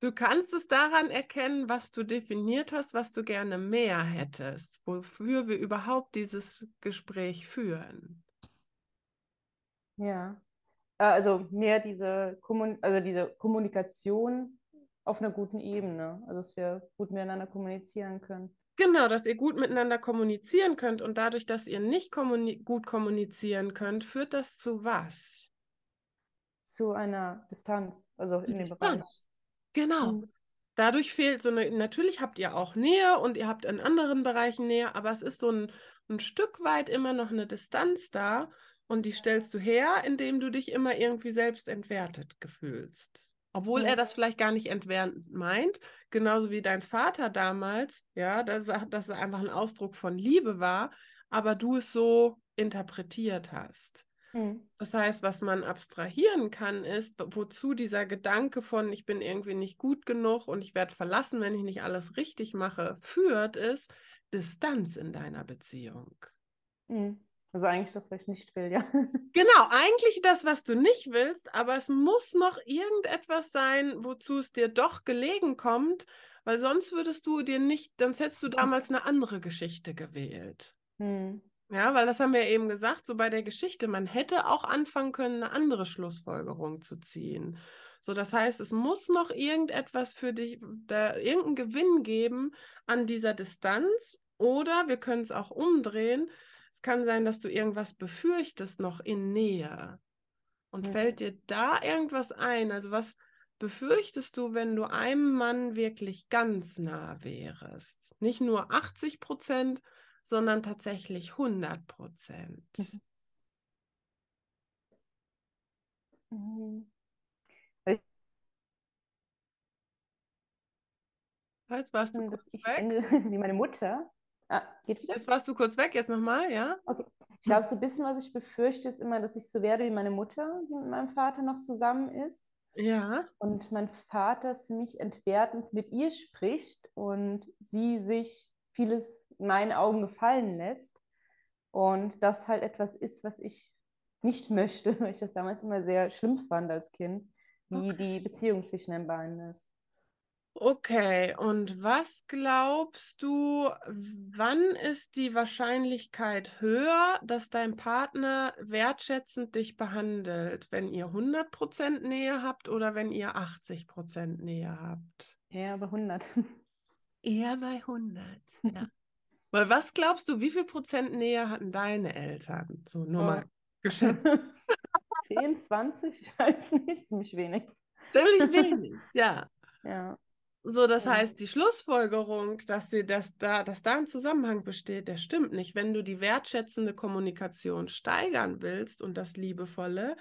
du kannst es daran erkennen, was du definiert hast, was du gerne mehr hättest, wofür wir überhaupt dieses Gespräch führen. Ja. Äh, Also mehr diese, Kommun also diese Kommunikation auf einer guten Ebene. Also dass wir gut miteinander kommunizieren können. Genau, dass ihr gut miteinander kommunizieren könnt und dadurch, dass ihr nicht kommuni gut kommunizieren könnt, führt das zu was? Zu einer Distanz, also in dem Bereich. Distanz. Genau. Mhm. Dadurch fehlt so eine, natürlich habt ihr auch Nähe und ihr habt in anderen Bereichen Nähe, aber es ist so ein, ein Stück weit immer noch eine Distanz da und die stellst du her, indem du dich immer irgendwie selbst entwertet fühlst. Obwohl Ja. er das vielleicht gar nicht entwertend meint, genauso wie dein Vater damals, ja, dass, dass es einfach ein Ausdruck von Liebe war, aber du es so interpretiert hast. Mhm. Das heißt, was man abstrahieren kann, ist, wozu dieser Gedanke von, ich bin irgendwie nicht gut genug und ich werde verlassen, wenn ich nicht alles richtig mache, führt, ist Distanz in deiner Beziehung. Mhm. Also eigentlich das, was ich nicht will, ja. [laughs] Genau, eigentlich das, was du nicht willst, aber es muss noch irgendetwas sein, wozu es dir doch gelegen kommt, weil sonst würdest du dir nicht, sonst hättest du damals eine andere Geschichte gewählt. Mhm. Ja, weil das haben wir ja eben gesagt, so bei der Geschichte, man hätte auch anfangen können, eine andere Schlussfolgerung zu ziehen. So, das heißt, es muss noch irgendetwas für dich, da, irgendeinen Gewinn geben an dieser Distanz oder wir können es auch umdrehen. Es kann sein, dass du irgendwas befürchtest noch in Nähe. Und Mhm. fällt dir da irgendwas ein? Also was befürchtest du, wenn du einem Mann wirklich ganz nah wärest? Nicht nur 80 Prozent, sondern tatsächlich 100 Prozent. Mhm. Mhm. Jetzt warst du Dass kurz ich weg. [laughs] wie meine Mutter. Ah, geht wieder? Jetzt warst du kurz weg, jetzt nochmal, ja? Okay. Ich glaube, so ein bisschen, was ich befürchte, ist immer, dass ich so werde wie meine Mutter, die mit meinem Vater noch zusammen ist. Ja. Und mein Vater ziemlich entwertend mit ihr spricht und sie sich vieles in meinen Augen gefallen lässt. Und das halt etwas ist, was ich nicht möchte, [laughs] weil ich das damals immer sehr schlimm fand als Kind, wie die Beziehung zwischen den beiden ist. Okay, und was glaubst du, wann ist die Wahrscheinlichkeit höher, dass dein Partner wertschätzend dich behandelt, wenn ihr 100% Nähe habt oder wenn ihr 80% Nähe habt? Ja, aber 100. Eher bei 100, [laughs] ja. Weil was glaubst du, wie viel Prozent Nähe hatten deine Eltern? So nur mal Oh. geschätzt. [laughs] 10, 20, ich weiß nicht, ziemlich wenig. Ziemlich [laughs] wenig, ja. Ja. So, das Ja. heißt, die Schlussfolgerung, dass, sie, dass, da, dass da ein Zusammenhang besteht, der stimmt nicht. Wenn du die wertschätzende Kommunikation steigern willst und das Liebevolle,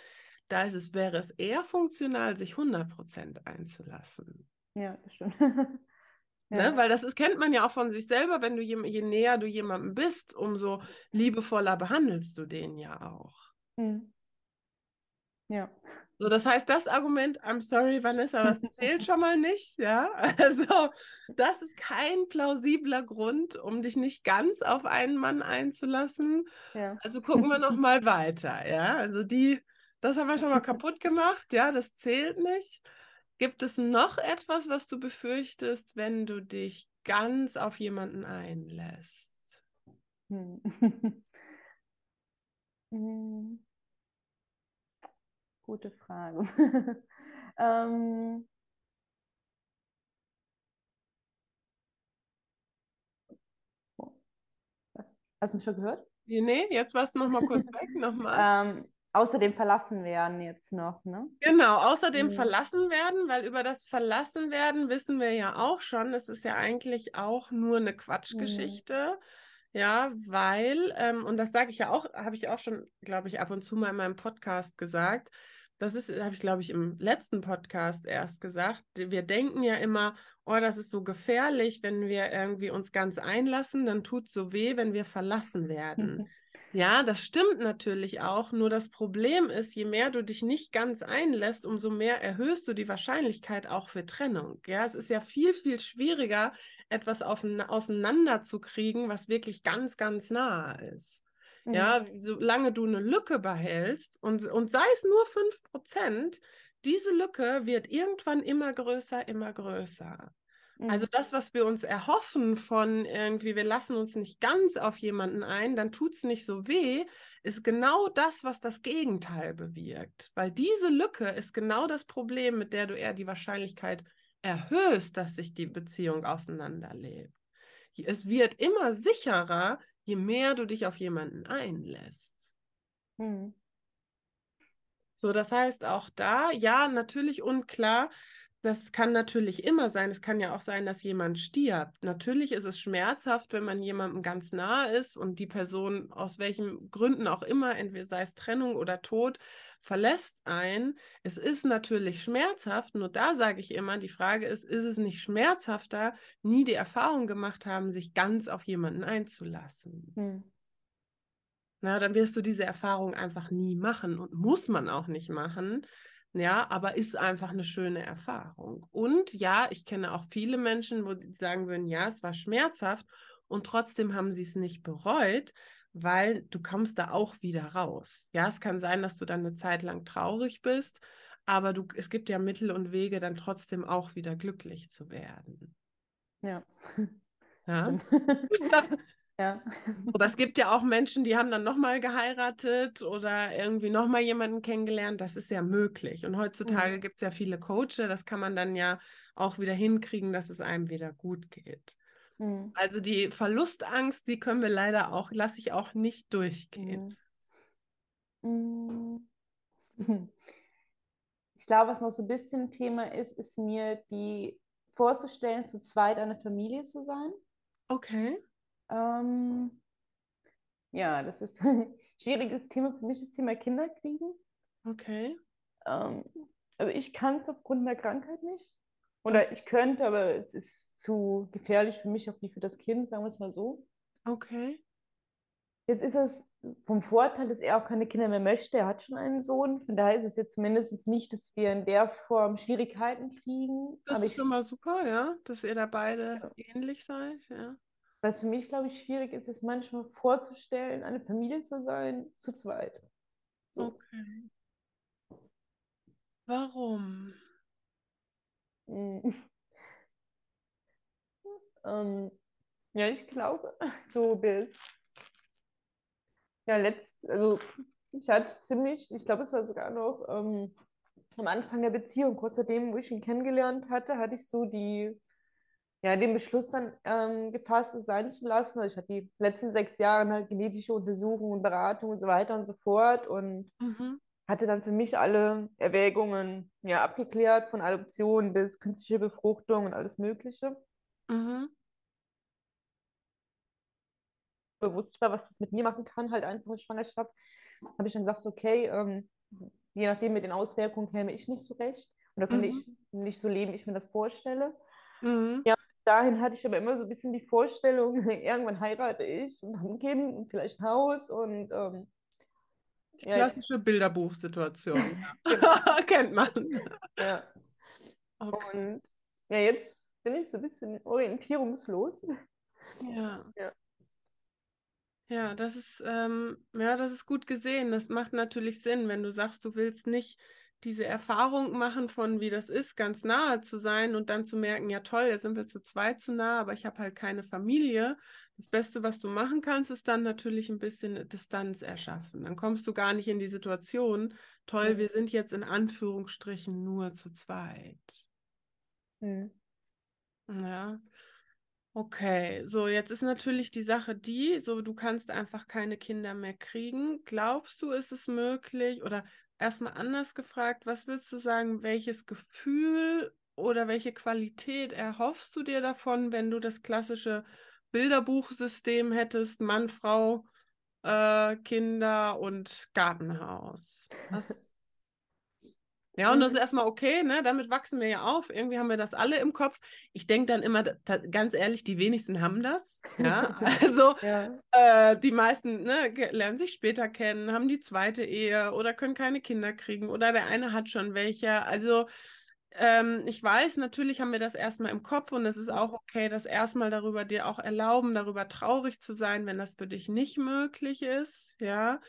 da ist es, wäre es eher funktional, sich 100% einzulassen. Ja, das stimmt. [laughs] Ne? Ja. Weil das ist, kennt man ja auch von sich selber, wenn du je, je näher du jemandem bist, umso liebevoller behandelst du den ja auch. Ja. So, das heißt, das Argument, I'm sorry, Vanessa, es [laughs] zählt schon mal nicht, ja. [laughs] Also, das ist kein plausibler Grund, um dich nicht ganz auf einen Mann einzulassen. Ja. Also gucken wir noch [laughs] mal weiter, ja. Also die, das haben wir schon mal kaputt gemacht, ja, das zählt nicht. Gibt es noch etwas, was du befürchtest, wenn du dich ganz auf jemanden einlässt? Hm. Gute Frage. [laughs] ähm, oh? Hast du mich schon gehört? Nee, jetzt warst du noch mal kurz weg, nochmal. Ähm, außerdem verlassen werden jetzt noch, ne? Genau, außerdem Mhm. verlassen werden, weil über das Verlassen werden wissen wir ja auch schon, es ist ja eigentlich auch nur eine Quatschgeschichte. Ja, weil, ähm, und das sage ich ja auch, habe ich auch schon, glaube ich, ab und zu mal in meinem Podcast gesagt, das ist, habe ich glaube ich im letzten Podcast erst gesagt, wir denken ja immer, oh, das ist so gefährlich, wenn wir irgendwie uns ganz einlassen, dann tut es so weh, wenn wir verlassen werden. [laughs] Ja, das stimmt natürlich auch. Nur das Problem ist, je mehr du dich nicht ganz einlässt, umso mehr erhöhst du die Wahrscheinlichkeit auch für Trennung. Ja, es ist ja viel, viel schwieriger, etwas auf, auseinanderzukriegen, was wirklich ganz, ganz nah ist. Mhm. Ja, solange du eine Lücke behältst und, und sei es nur 5%, diese Lücke wird irgendwann immer größer, immer größer. Also mhm. das, was wir uns erhoffen von irgendwie, wir lassen uns nicht ganz auf jemanden ein, dann tut es nicht so weh, ist genau das, was das Gegenteil bewirkt. Weil diese Lücke ist genau das Problem, mit der du eher die Wahrscheinlichkeit erhöhst, dass sich die Beziehung auseinanderlebt. Es wird immer sicherer, je mehr du dich auf jemanden einlässt. Mhm. So, das heißt auch da, ja, natürlich unklar, das kann natürlich immer sein. Es kann ja auch sein, dass jemand stirbt. Natürlich ist es schmerzhaft, wenn man jemandem ganz nahe ist und die Person aus welchen Gründen auch immer, entweder sei es Trennung oder Tod, verlässt ein. Es ist natürlich schmerzhaft, nur da sage ich immer, die Frage ist, ist es nicht schmerzhafter, nie die Erfahrung gemacht haben, sich ganz auf jemanden einzulassen? Hm. Na, dann wirst du diese Erfahrung einfach nie machen und muss man auch nicht machen. Ja, aber ist einfach eine schöne Erfahrung. Und ja, ich kenne auch viele Menschen, wo die sagen würden, ja, es war schmerzhaft und trotzdem haben sie es nicht bereut, weil du kommst da auch wieder raus. Ja, es kann sein, dass du dann eine Zeit lang traurig bist, aber du, es gibt ja Mittel und Wege, dann trotzdem auch wieder glücklich zu werden. Ja. [laughs] Ja. [laughs] Ja. Oder es gibt ja auch Menschen, die haben dann nochmal geheiratet oder irgendwie nochmal jemanden kennengelernt. Das ist ja möglich. Und heutzutage mhm. gibt es ja viele Coaches, das kann man dann ja auch wieder hinkriegen, dass es einem wieder gut geht. Mhm. Also die Verlustangst, die können wir leider auch, lasse ich auch nicht durchgehen. Mhm. [laughs] Ich glaube, was noch so ein bisschen Thema ist, ist mir die vorzustellen, zu zweit eine Familie zu sein. Okay. Ähm, ja, das ist ein [laughs] schwieriges Thema für mich, das Thema Kinderkriegen. Okay. Ähm, also ich kann es aufgrund der Krankheit nicht. Oder ich könnte, aber es ist zu gefährlich für mich, auch nicht für das Kind, sagen wir es mal so. Okay. Jetzt ist es vom Vorteil, dass er auch keine Kinder mehr möchte. Er hat schon einen Sohn. Von daher ist es jetzt mindestens nicht, dass wir in der Form Schwierigkeiten kriegen. Das ist schon mal super, ja, dass ihr da beide ja. ähnlich seid, ja. Was für mich, glaube ich, schwierig ist, ist manchmal vorzustellen, eine Familie zu sein, zu zweit. So. Okay. Warum? Hm. [laughs] ähm, ja, ich glaube, [laughs] so bis ja, letzt, also ich hatte ziemlich, ich glaube, es war sogar noch ähm, am Anfang der Beziehung, kurz nachdem, wo ich ihn kennengelernt hatte, hatte ich so die ja, den Beschluss dann ähm, gefasst, es sein zu lassen. Also ich hatte die letzten sechs Jahre halt genetische Untersuchungen, Beratung und so weiter und so fort und mhm. Hatte dann für mich alle Erwägungen ja, abgeklärt, von Adoption bis künstliche Befruchtung und alles Mögliche. Mhm. Bewusst war, was das mit mir machen kann, halt einfach eine Schwangerschaft, habe ich dann gesagt, okay, ähm, je nachdem mit den Auswirkungen käme ich nicht zurecht. Und da könnte mhm. ich nicht so leben, wie ich mir das vorstelle. Mhm. Ja, dahin hatte ich aber immer so ein bisschen die Vorstellung, [laughs] irgendwann heirate ich und habe ein Kind und vielleicht ein Haus und ähm, die klassische ja, Bilderbuchsituation. [laughs] genau. [laughs] Kennt man. Ja. Okay. Und ja, jetzt bin ich so ein bisschen orientierungslos. Ja. Ja, ja das ist, ähm, ja, das ist gut gesehen. Das macht natürlich Sinn, wenn du sagst, du willst nicht diese Erfahrung machen von, wie das ist, ganz nahe zu sein und dann zu merken, ja toll, jetzt sind wir zu zweit zu nah, aber ich habe halt keine Familie. Das Beste, was du machen kannst, ist dann natürlich ein bisschen Distanz erschaffen. Dann kommst du gar nicht in die Situation, toll, mhm. wir sind jetzt in Anführungsstrichen nur zu zweit. Mhm. Ja. Okay, so jetzt ist natürlich die Sache die, so du kannst einfach keine Kinder mehr kriegen. Glaubst du, ist es möglich oder erstmal anders gefragt, was würdest du sagen, welches Gefühl oder welche Qualität erhoffst du dir davon, wenn du das klassische Bilderbuchsystem hättest, Mann, Frau, äh, Kinder und Gartenhaus? Was, [laughs] Ja, und das ist Mhm. erstmal okay, ne? Damit wachsen wir ja auf. Irgendwie haben wir das alle im Kopf. Ich denke dann immer, ganz ehrlich, die wenigsten haben das. Ja, [laughs] also Ja. äh, die meisten ne, lernen sich später kennen, haben die zweite Ehe oder können keine Kinder kriegen oder der eine hat schon welche. Also ähm, ich weiß, natürlich haben wir das erstmal im Kopf und es ist auch okay, das erstmal darüber dir auch erlauben, darüber traurig zu sein, wenn das für dich nicht möglich ist. Ja.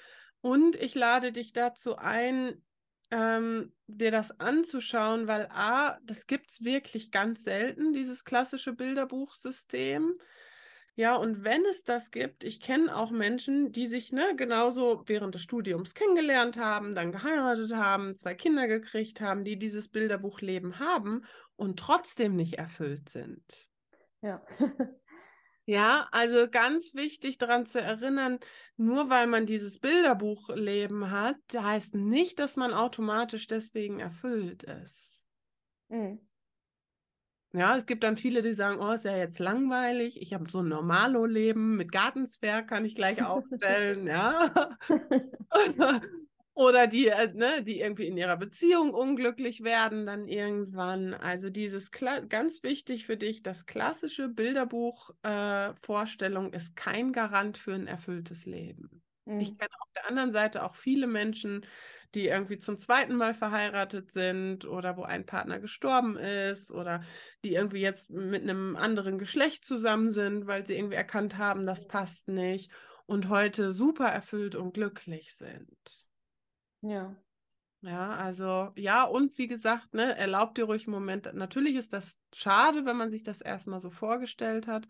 Und ich lade dich dazu ein, ähm, dir das anzuschauen, weil A, das gibt es wirklich ganz selten, dieses klassische Bilderbuchsystem. Ja, und wenn es das gibt, ich kenne auch Menschen, die sich ne, genauso während des Studiums kennengelernt haben, dann geheiratet haben, zwei Kinder gekriegt haben, die dieses Bilderbuchleben haben und trotzdem nicht erfüllt sind. Ja. [laughs] Ja, also ganz wichtig daran zu erinnern, nur weil man dieses Bilderbuchleben hat, heißt nicht, dass man automatisch deswegen erfüllt ist. Mhm. Ja, es gibt dann viele, die sagen, oh, ist ja jetzt langweilig. Ich habe so ein Normalo-Leben mit Gartenzwerg, kann ich gleich aufstellen, ja. [laughs] Oder die, äh, ne, die irgendwie in ihrer Beziehung unglücklich werden dann irgendwann. Also dieses Kla ganz wichtig für dich, das klassische Bilderbuch-Vorstellung ist kein Garant für ein erfülltes Leben. Ich Mhm. kenne auf der anderen Seite auch viele Menschen, die irgendwie zum zweiten Mal verheiratet sind oder wo ein Partner gestorben ist oder die irgendwie jetzt mit einem anderen Geschlecht zusammen sind, weil sie irgendwie erkannt haben, das passt nicht und heute super erfüllt und glücklich sind. Ja. Ja, also ja, und wie gesagt, ne, erlaubt dir ruhig einen Moment. Natürlich ist das schade, wenn man sich das erstmal so vorgestellt hat,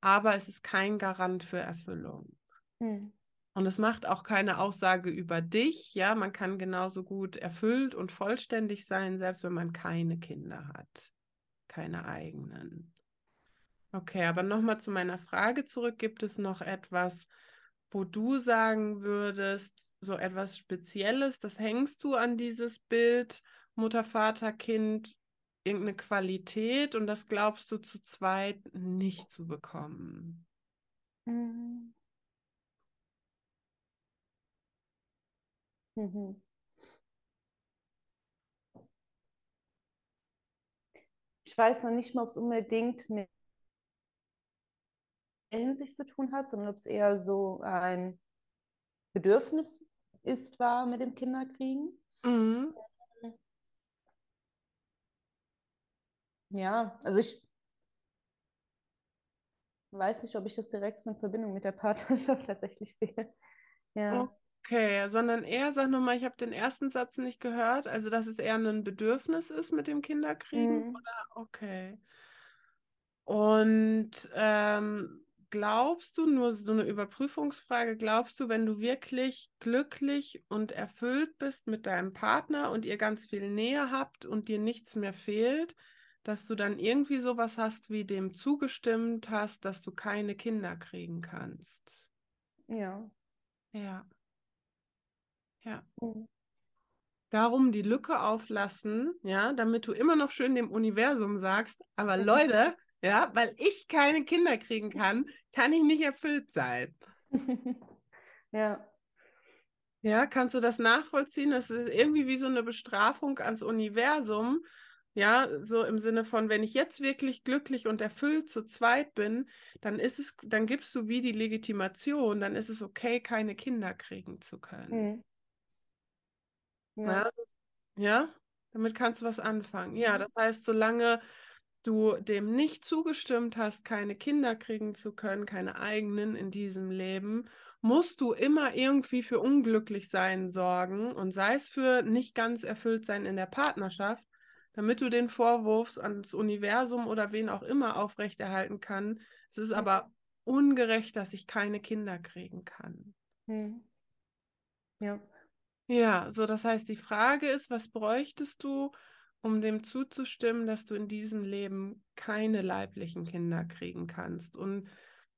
aber es ist kein Garant für Erfüllung. Mhm. Und es macht auch keine Aussage über dich. Ja, man kann genauso gut erfüllt und vollständig sein, selbst wenn man keine Kinder hat. Keine eigenen. Okay, aber nochmal zu meiner Frage zurück. Gibt es noch etwas, wo du sagen würdest, so etwas Spezielles, das hängst du an dieses Bild Mutter, Vater, Kind, irgendeine Qualität und das glaubst du zu zweit nicht zu bekommen? Mhm. Mhm. Ich weiß noch nicht mal, ob es unbedingt mit sich zu tun hat, sondern ob es eher so ein Bedürfnis ist, war mit dem Kinderkriegen. Mhm. Ja, also ich weiß nicht, ob ich das direkt so in Verbindung mit der Partnerschaft [laughs] tatsächlich sehe. Ja. Okay, sondern eher, sag nochmal, ich habe den ersten Satz nicht gehört, also dass es eher ein Bedürfnis ist mit dem Kinderkriegen, Mhm. oder? Okay. Und ähm, glaubst du, nur so eine Überprüfungsfrage, glaubst du, wenn du wirklich glücklich und erfüllt bist mit deinem Partner und ihr ganz viel Nähe habt und dir nichts mehr fehlt, dass du dann irgendwie sowas hast, wie dem zugestimmt hast, dass du keine Kinder kriegen kannst? Ja. Ja. Ja. Mhm. Darum die Lücke auflassen, ja, damit du immer noch schön dem Universum sagst, aber Leute, ja, weil ich keine Kinder kriegen kann, kann ich nicht erfüllt sein. [laughs] Ja. Ja, kannst du das nachvollziehen? Das ist irgendwie wie so eine Bestrafung ans Universum. Ja, so im Sinne von, wenn ich jetzt wirklich glücklich und erfüllt zu zweit bin, dann ist es, dann gibst du wie die Legitimation, dann ist es okay, keine Kinder kriegen zu können. Mhm. Ja, Ja. so, ja, damit kannst du was anfangen. Ja, Mhm. das heißt, solange du dem nicht zugestimmt hast, keine Kinder kriegen zu können, keine eigenen in diesem Leben, musst du immer irgendwie für unglücklich sein sorgen und sei es für nicht ganz erfüllt sein in der Partnerschaft, damit du den Vorwurf ans Universum oder wen auch immer aufrechterhalten kann. Es ist Mhm. aber ungerecht, dass ich keine Kinder kriegen kann. Mhm. Ja. Ja, so das heißt, die Frage ist, was bräuchtest du, um dem zuzustimmen, dass du in diesem Leben keine leiblichen Kinder kriegen kannst? Und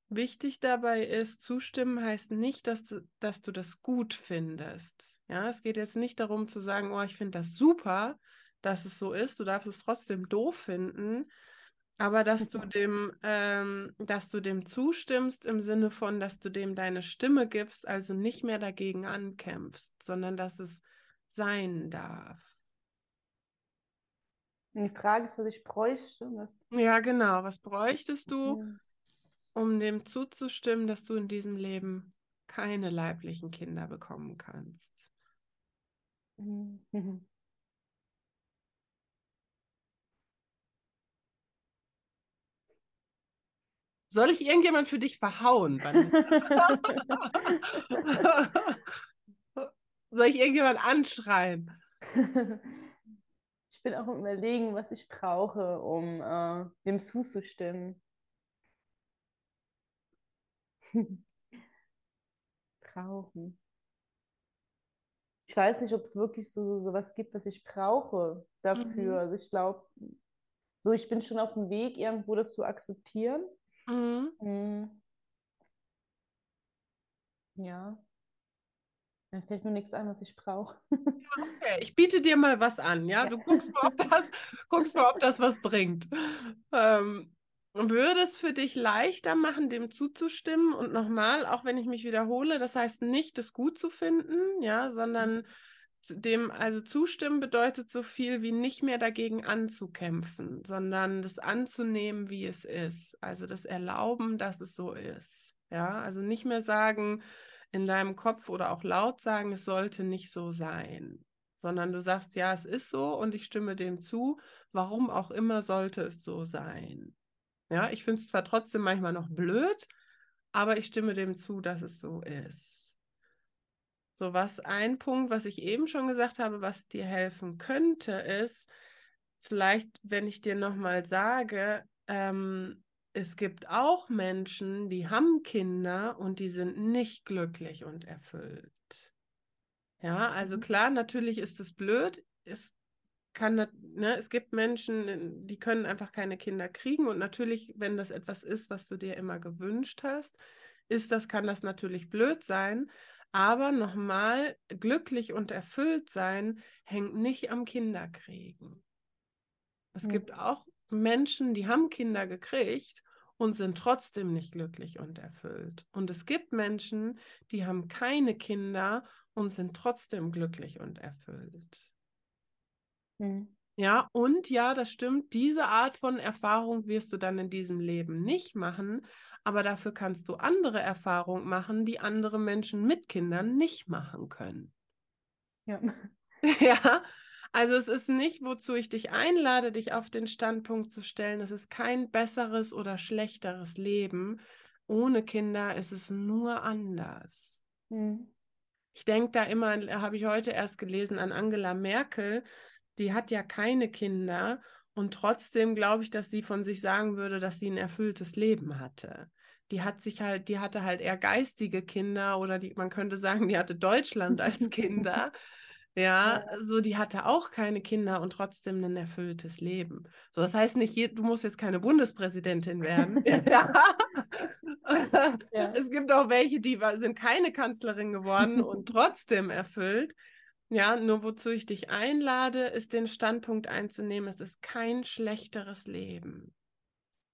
wichtig dabei ist, zustimmen heißt nicht, dass du, dass du das gut findest. Ja, es geht jetzt nicht darum zu sagen, oh, ich finde das super, dass es so ist. Du darfst es trotzdem doof finden. Aber dass du dem, ähm, dass du dem zustimmst im Sinne von, dass du dem deine Stimme gibst, also nicht mehr dagegen ankämpfst, sondern dass es sein darf. Und die Frage ist, was ich bräuchte. Was... Ja, genau. Was bräuchtest du, Ja. um dem zuzustimmen, dass du in diesem Leben keine leiblichen Kinder bekommen kannst? Mhm. [laughs] Soll ich irgendjemand für dich verhauen? [laughs] Soll ich irgendjemand anschreien? Ich bin auch am Überlegen, was ich brauche, um äh, dem zuzustimmen. [laughs] Brauchen. Ich weiß nicht, ob es wirklich so, so, so was gibt, was ich brauche dafür. Mhm. Also ich glaube, so ich bin schon auf dem Weg, irgendwo das zu akzeptieren. Mhm. Mhm. Ja. Dann fällt mir nichts ein, was ich brauche. Okay, ich biete dir mal was an, ja? Du guckst mal, ob das, guckst mal, ob das was bringt. Ähm, würde es für dich leichter machen, dem zuzustimmen? Und nochmal, auch wenn ich mich wiederhole, das heißt nicht, das gut zu finden, ja, sondern zu- dem, also zustimmen bedeutet so viel wie nicht mehr dagegen anzukämpfen, sondern das anzunehmen, wie es ist. Also das Erlauben, dass es so ist. Ja, also nicht mehr sagen, in deinem Kopf oder auch laut sagen, es sollte nicht so sein, sondern du sagst, ja, es ist so und ich stimme dem zu. Warum auch immer sollte es so sein. Ja, ich finde es zwar trotzdem manchmal noch blöd, aber ich stimme dem zu, dass es so ist. So, was ein Punkt, was ich eben schon gesagt habe, was dir helfen könnte, ist, vielleicht, wenn ich dir nochmal sage, ähm, es gibt auch Menschen, die haben Kinder und die sind nicht glücklich und erfüllt. Ja, also Mhm. klar, natürlich ist es blöd. Es kann, ne, es gibt Menschen, die können einfach keine Kinder kriegen und natürlich, wenn das etwas ist, was du dir immer gewünscht hast, ist das, kann das natürlich blöd sein. Aber nochmal, glücklich und erfüllt sein hängt nicht am Kinderkriegen. Es Mhm. gibt auch Menschen, die haben Kinder gekriegt und sind trotzdem nicht glücklich und erfüllt. Und es gibt Menschen, die haben keine Kinder und sind trotzdem glücklich und erfüllt. Mhm. Ja, und ja, das stimmt, diese Art von Erfahrung wirst du dann in diesem Leben nicht machen, aber dafür kannst du andere Erfahrungen machen, die andere Menschen mit Kindern nicht machen können. Ja. [laughs] Ja, also es ist nicht, wozu ich dich einlade, dich auf den Standpunkt zu stellen. Es ist kein besseres oder schlechteres Leben. Ohne Kinder ist es nur anders. Mhm. Ich denke da immer, habe ich heute erst gelesen, an Angela Merkel. Die hat ja keine Kinder und trotzdem glaube ich, dass sie von sich sagen würde, dass sie ein erfülltes Leben hatte. Die hat sich halt, die hatte halt eher geistige Kinder oder die, man könnte sagen, die hatte Deutschland als Kinder. [laughs] Ja, so die hatte auch keine Kinder und trotzdem ein erfülltes Leben. So, das heißt nicht, je, du musst jetzt keine Bundespräsidentin werden. [laughs] ja. Ja. Es gibt auch welche, die sind keine Kanzlerin geworden und trotzdem erfüllt. Ja, nur wozu ich dich einlade, ist den Standpunkt einzunehmen, es ist kein schlechteres Leben.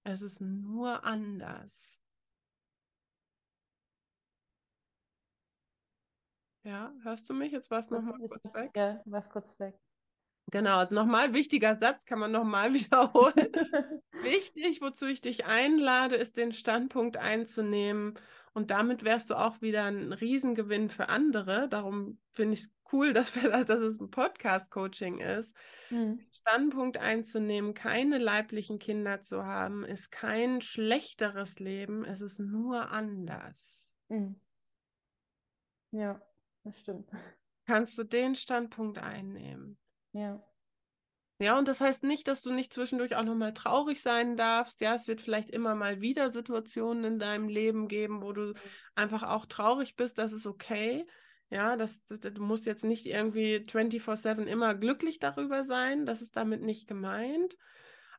Es ist nur anders. Ja, hörst du mich? Jetzt war es nochmal kurz weg. Ja, was kurz weg. Genau, also nochmal, wichtiger Satz kann man nochmal [laughs] wiederholen. [laughs] Wichtig, wozu ich dich einlade, ist den Standpunkt einzunehmen. Und damit wärst du auch wieder ein Riesengewinn für andere. Darum finde ich es cool, dass, wir, dass es ein Podcast-Coaching ist. Mhm. Standpunkt einzunehmen, keine leiblichen Kinder zu haben, ist kein schlechteres Leben, es ist nur anders. Mhm. Ja, das stimmt. Kannst du den Standpunkt einnehmen? Ja. Ja, und das heißt nicht, dass du nicht zwischendurch auch nochmal traurig sein darfst. Ja, es wird vielleicht immer mal wieder Situationen in deinem Leben geben, wo du einfach auch traurig bist. Das ist okay. Ja, das, das, du musst jetzt nicht irgendwie 24/7 immer glücklich darüber sein. Das ist damit nicht gemeint.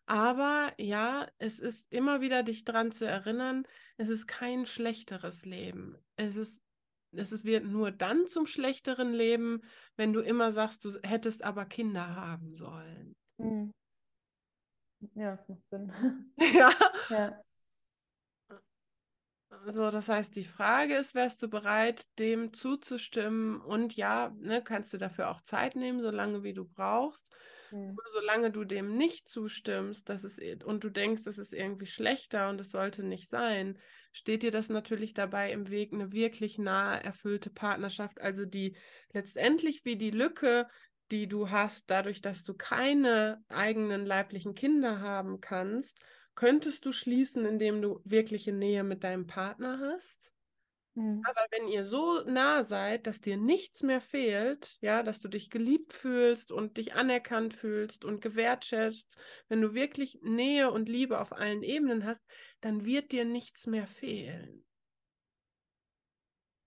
Aber ja, es ist immer wieder dich dran zu erinnern, es ist kein schlechteres Leben. Es ist, es ist, wird nur dann zum schlechteren Leben, wenn du immer sagst, du hättest aber Kinder haben sollen. Mhm. Ja, das macht Sinn. [laughs] Ja, Ja. So, das heißt, die Frage ist, wärst du bereit, dem zuzustimmen? Und ja, ne, kannst du dafür auch Zeit nehmen, so lange wie du brauchst. Mhm. solange du dem nicht zustimmst, dass es und du denkst, es ist irgendwie schlechter und es sollte nicht sein, steht dir das natürlich dabei im Weg, eine wirklich nahe erfüllte Partnerschaft, also die letztendlich wie die Lücke, die du hast, dadurch, dass du keine eigenen leiblichen Kinder haben kannst, könntest du schließen, indem du wirkliche Nähe mit deinem Partner hast. Mhm. Aber wenn ihr so nah seid, dass dir nichts mehr fehlt, ja, dass du dich geliebt fühlst und dich anerkannt fühlst und gewertschätzt, wenn du wirklich Nähe und Liebe auf allen Ebenen hast, dann wird dir nichts mehr fehlen.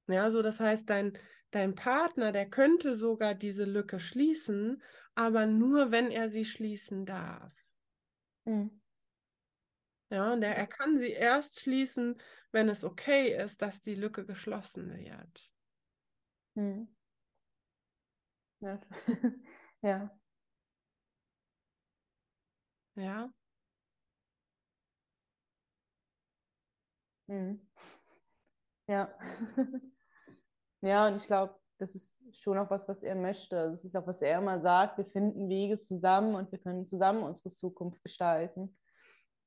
Ja, so das heißt, dein, dein Partner, der könnte sogar diese Lücke schließen, aber nur wenn er sie schließen darf. Mhm. Ja, und er, er kann sie erst schließen, wenn es okay ist, dass die Lücke geschlossen wird. Hm. Ja. [laughs] ja. Ja. Hm. [laughs] Ja. [laughs] ja, und ich glaube, das ist schon auch was, was er möchte. Also es ist auch, was er immer sagt, wir finden Wege zusammen und wir können zusammen unsere Zukunft gestalten.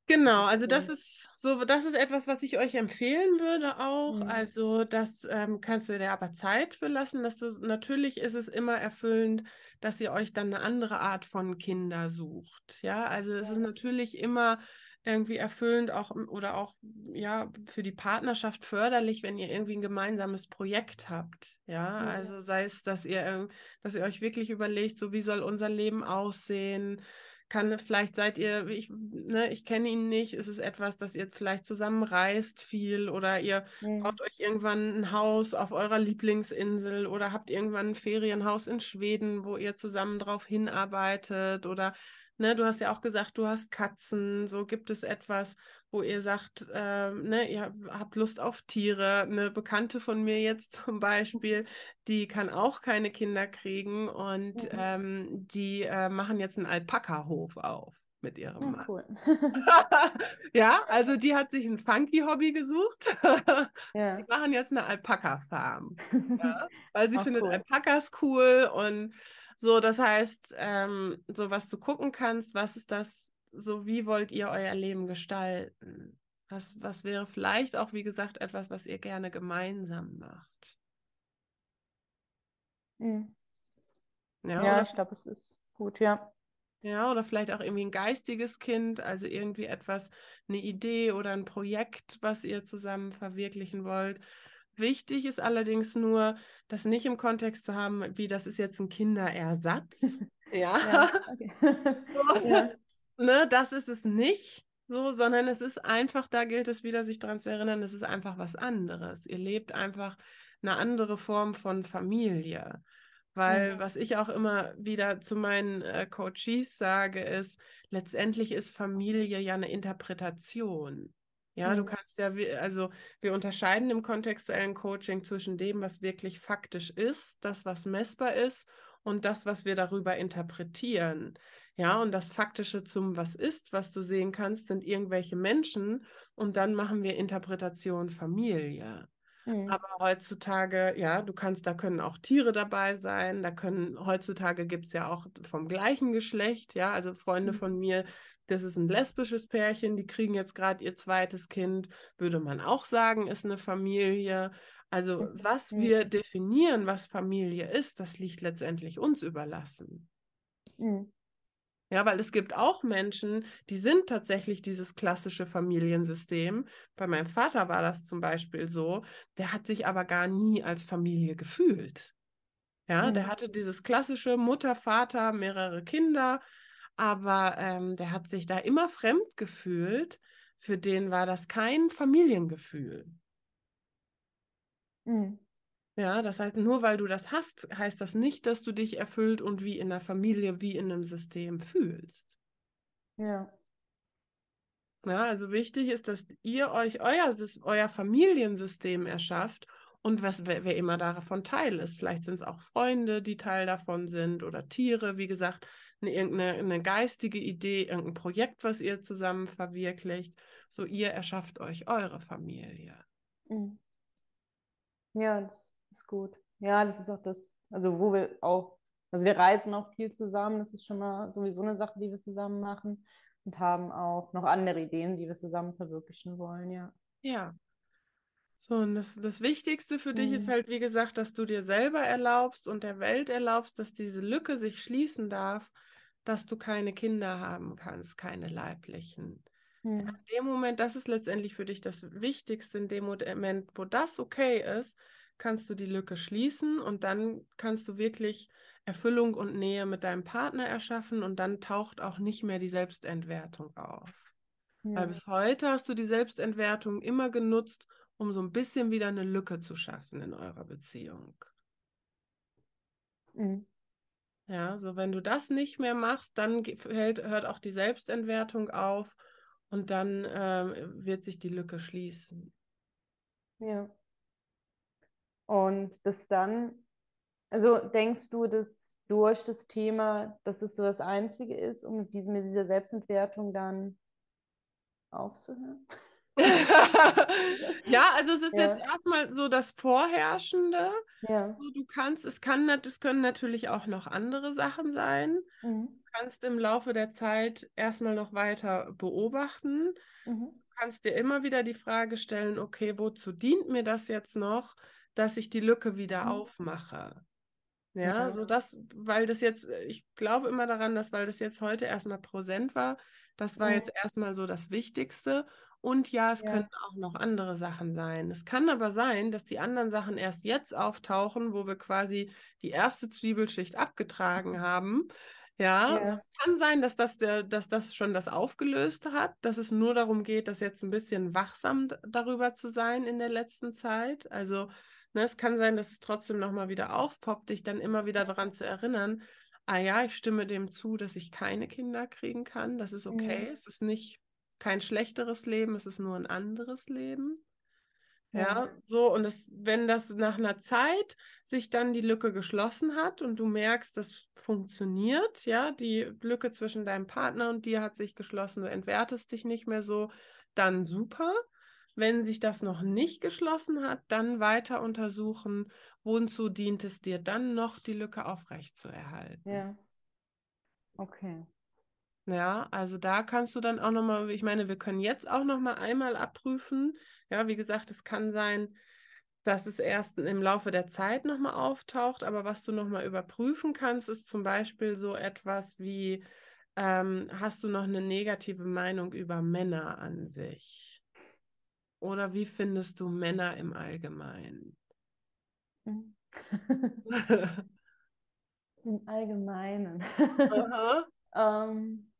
Genau, also das ist so, das ist etwas, was ich euch empfehlen würde auch. Mhm. Also das ähm, kannst du dir aber Zeit für lassen, dass du natürlich ist es immer erfüllend, dass ihr euch dann eine andere Art von Kinder sucht. Ja, also es ja. ist natürlich immer irgendwie erfüllend auch oder auch ja für die Partnerschaft förderlich, wenn ihr irgendwie ein gemeinsames Projekt habt. Ja, ja. also sei es, dass ihr, dass ihr euch wirklich überlegt, so wie soll unser Leben aussehen kann, vielleicht seid ihr, ich, ne, ich kenne ihn nicht, ist es etwas, dass ihr vielleicht zusammen reist viel oder ihr mhm. baut euch irgendwann ein Haus auf eurer Lieblingsinsel oder habt irgendwann ein Ferienhaus in Schweden, wo ihr zusammen drauf hinarbeitet oder Ne, du hast ja auch gesagt, du hast Katzen. So gibt es etwas, wo ihr sagt, äh, ne, ihr habt Lust auf Tiere. Eine Bekannte von mir jetzt [laughs] zum Beispiel, die kann auch keine Kinder kriegen und mhm. ähm, die äh, machen jetzt einen Alpaka-Hof auf mit ihrem oh, Mann. Cool. [laughs] ja, also die hat sich ein funky Hobby gesucht. [laughs] ja. Die machen jetzt eine Alpaka-Farm. Ja, weil sie Auch findet cool. Alpakas cool und so, das heißt, ähm, so was du gucken kannst, was ist das, so wie wollt ihr euer Leben gestalten? Was, was wäre vielleicht auch, wie gesagt, etwas, was ihr gerne gemeinsam macht? Mhm. Ja, ja ich glaube, es ist gut, ja. Ja, oder vielleicht auch irgendwie ein geistiges Kind, also irgendwie etwas, eine Idee oder ein Projekt, was ihr zusammen verwirklichen wollt. Wichtig ist allerdings nur, das nicht im Kontext zu haben, wie das ist jetzt ein Kinderersatz. [laughs] ja. ja, okay. so, [laughs] [laughs] ja. Ne, das ist es nicht. So, sondern es ist einfach, da gilt es wieder, sich daran zu erinnern, es ist einfach was anderes. Ihr lebt einfach eine andere Form von Familie. Weil mhm. was ich auch immer wieder zu meinen äh, Coaches sage, ist, letztendlich ist Familie ja eine Interpretation. Ja, mhm. du kannst ja, also wir unterscheiden im kontextuellen Coaching zwischen dem, was wirklich faktisch ist, das, was messbar ist und das, was wir darüber interpretieren. Ja, und das Faktische zum Was ist, was du sehen kannst, sind irgendwelche Menschen und dann machen wir Interpretation Familie. Mhm. Aber heutzutage, ja, du kannst, da können auch Tiere dabei sein, da können, heutzutage gibt es ja auch vom gleichen Geschlecht, ja, also Freunde mhm. von mir, das ist ein lesbisches Pärchen, die kriegen jetzt gerade ihr zweites Kind, würde man auch sagen, ist eine Familie. Also was wir definieren, was Familie ist, das liegt letztendlich uns überlassen. Mhm. Ja, weil es gibt auch Menschen, die sind tatsächlich dieses klassische Familiensystem. Bei meinem Vater war das zum Beispiel so. Der hat sich aber gar nie als Familie gefühlt. Ja, mhm. der hatte dieses klassische Mutter, Vater, mehrere Kinder aber ähm, der hat sich da immer fremd gefühlt. Für den war das kein Familiengefühl. Mhm. Ja, das heißt, nur weil du das hast, heißt das nicht, dass du dich erfüllt und wie in der Familie, wie in einem System fühlst. Ja. Ja, also wichtig ist, dass ihr euch euer, euer Familiensystem erschafft und was, wer, wer immer davon Teil ist. Vielleicht sind es auch Freunde, die Teil davon sind oder Tiere, wie gesagt eine, irgendeine eine geistige Idee, irgendein Projekt, was ihr zusammen verwirklicht. So, ihr erschafft euch eure Familie. Mhm. Ja, das ist gut. Ja, das ist auch das, also wo wir auch Also wir reisen auch viel zusammen, das ist schon mal sowieso eine Sache, die wir zusammen machen und haben auch noch andere Ideen, die wir zusammen verwirklichen wollen, ja. Ja. So, und das, das Wichtigste für dich ist Mhm. halt, wie gesagt, dass du dir selber erlaubst und der Welt erlaubst, dass diese Lücke sich schließen darf, dass du keine Kinder haben kannst, keine leiblichen. Mhm. In dem Moment, das ist letztendlich für dich das Wichtigste, in dem Moment, wo das okay ist, kannst du die Lücke schließen und dann kannst du wirklich Erfüllung und Nähe mit deinem Partner erschaffen und dann taucht auch nicht mehr die Selbstentwertung auf. Weil Ja. bis heute hast du die Selbstentwertung immer genutzt, um so ein bisschen wieder eine Lücke zu schaffen in eurer Beziehung. Mhm. Ja, so wenn du das nicht mehr machst, dann hält, hört auch die Selbstentwertung auf und dann ähm, wird sich die Lücke schließen. Ja. Und das dann, also denkst du, dass durch das Thema, dass es so das Einzige ist, um mit, diesem, mit dieser Selbstentwertung dann aufzuhören? [laughs] Ja, also es ist Ja. jetzt erstmal so das Vorherrschende. Ja. Du kannst, es kann, es können natürlich auch noch andere Sachen sein. Mhm. Du kannst im Laufe der Zeit erstmal noch weiter beobachten. Mhm. Du kannst dir immer wieder die Frage stellen, okay, wozu dient mir das jetzt noch, dass ich die Lücke wieder Mhm. aufmache? Ja, Ja. so das, weil das jetzt, äh, ich glaube immer daran, dass, weil das jetzt heute erstmal präsent war, das war Mhm. jetzt erstmal so das Wichtigste. Und ja, es Ja. können auch noch andere Sachen sein. Es kann aber sein, dass die anderen Sachen erst jetzt auftauchen, wo wir quasi die erste Zwiebelschicht abgetragen haben. Ja, Ja. es kann sein, dass das, der, dass das schon das Aufgelöste hat, dass es nur darum geht, dass jetzt ein bisschen wachsam darüber zu sein in der letzten Zeit. Also, ne, es kann sein, dass es trotzdem nochmal wieder aufpoppt, dich dann immer wieder daran zu erinnern, ah ja, ich stimme dem zu, dass ich keine Kinder kriegen kann. Das ist okay. Mhm. Es ist nicht kein schlechteres Leben, es ist nur ein anderes Leben. Ja, Ja. so, und das, wenn das nach einer Zeit sich dann die Lücke geschlossen hat und du merkst, das funktioniert, ja, die Lücke zwischen deinem Partner und dir hat sich geschlossen, du entwertest dich nicht mehr so, dann super. Wenn sich das noch nicht geschlossen hat, dann weiter untersuchen, wozu dient es dir dann noch, die Lücke aufrechtzuerhalten. Ja. Okay. Ja, also da kannst du dann auch nochmal, ich meine, wir können jetzt auch nochmal einmal abprüfen. Ja, wie gesagt, es kann sein, dass es erst im Laufe der Zeit nochmal auftaucht, aber was du nochmal überprüfen kannst, ist zum Beispiel so etwas wie, ähm, hast du noch eine negative Meinung über Männer an sich? Oder wie findest du Männer im Allgemeinen? Mhm. [laughs] [laughs] Im Allgemeinen. [laughs] Ähm,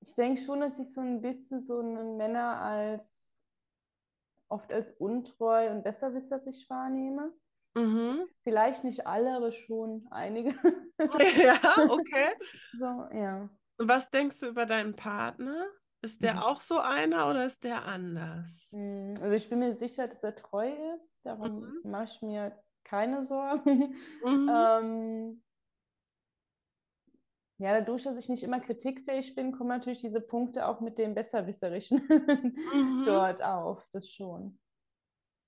ich denke schon, dass ich so ein bisschen so einen Männer als oft als untreu und besserwisserisch wahrnehme. Mhm. Vielleicht nicht alle, aber schon einige. Ja, okay. So, ja. Und was denkst du über deinen Partner? Ist der Mhm. auch so einer oder ist der anders? Mm, Also ich bin mir sicher, dass er treu ist. Darum Mhm. mache ich mir keine Sorgen. [laughs] Mhm. Ähm, ja, dadurch, dass ich nicht immer kritikfähig bin, kommen natürlich diese Punkte auch mit dem Besserwisserischen [laughs] Mhm. dort auf. Das schon.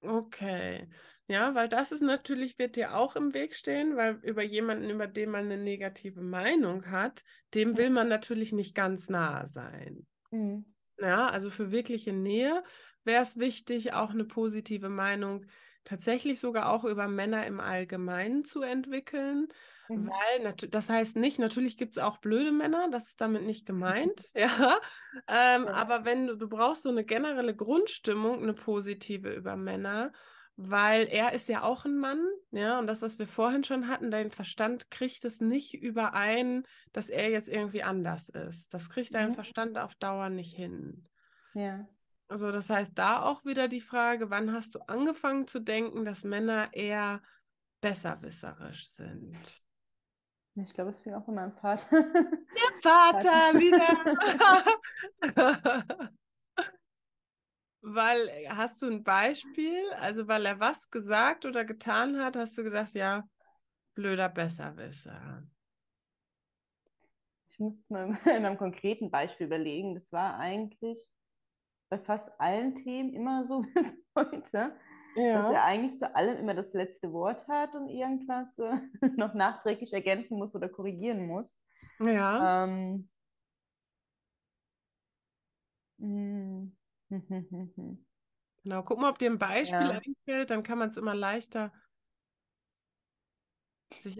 Okay. Ja, weil das ist natürlich, wird dir auch im Weg stehen, weil über jemanden, über den man eine negative Meinung hat, dem will man natürlich nicht ganz nahe sein. Mhm. Ja, also für wirkliche Nähe wäre es wichtig, auch eine positive Meinung tatsächlich sogar auch über Männer im Allgemeinen zu entwickeln. Mhm. Weil, das heißt nicht, natürlich gibt es auch blöde Männer, das ist damit nicht gemeint, [laughs] ja. Ähm, Ja. aber wenn du, du brauchst so eine generelle Grundstimmung, eine positive über Männer, weil er ist ja auch ein Mann, ja, und das, was wir vorhin schon hatten, dein Verstand kriegt es nicht überein, dass er jetzt irgendwie anders ist. Das kriegt dein Mhm. Verstand auf Dauer nicht hin. Ja. Also das heißt, da auch wieder die Frage, wann hast du angefangen zu denken, dass Männer eher besserwisserisch sind? Ich glaube, es fing auch von meinem Vater. Vater wieder. [laughs] Weil, äh, hast du ein Beispiel? Also, weil er was gesagt oder getan hat, hast du gedacht, ja, blöder Besserwisser. Ich muss es mal [laughs] in einem konkreten Beispiel überlegen. Das war eigentlich bei fast allen Themen immer so [laughs] bis heute. Ja. dass er eigentlich zu allem immer das letzte Wort hat und irgendwas äh, [laughs] noch nachträglich ergänzen muss oder korrigieren muss. Ja. Ähm, hm. [laughs] Genau, guck mal, ob dir ein Beispiel Ja. einfällt, dann kann man es immer leichter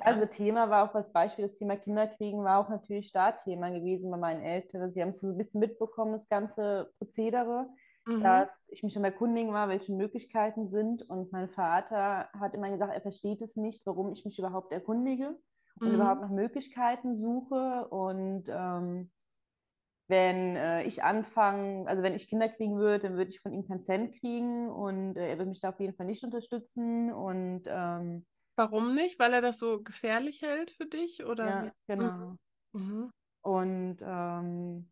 Also. Thema war auch als Beispiel, das Thema Kinderkriegen war auch natürlich da Thema gewesen bei meinen Eltern. Sie haben es so ein bisschen mitbekommen, das ganze Prozedere, Mhm. dass ich mich am Erkundigen war, welche Möglichkeiten sind. Und mein Vater hat immer gesagt, er versteht es nicht, warum ich mich überhaupt erkundige und Mhm. überhaupt nach Möglichkeiten suche. Und ähm, wenn äh, ich anfange, also wenn ich Kinder kriegen würde, dann würde ich von ihm keinen Cent kriegen und äh, er würde mich da auf jeden Fall nicht unterstützen. Und ähm, Warum nicht? Weil er das so gefährlich hält für dich? Oder ja, wie? genau. Mhm. Und ähm,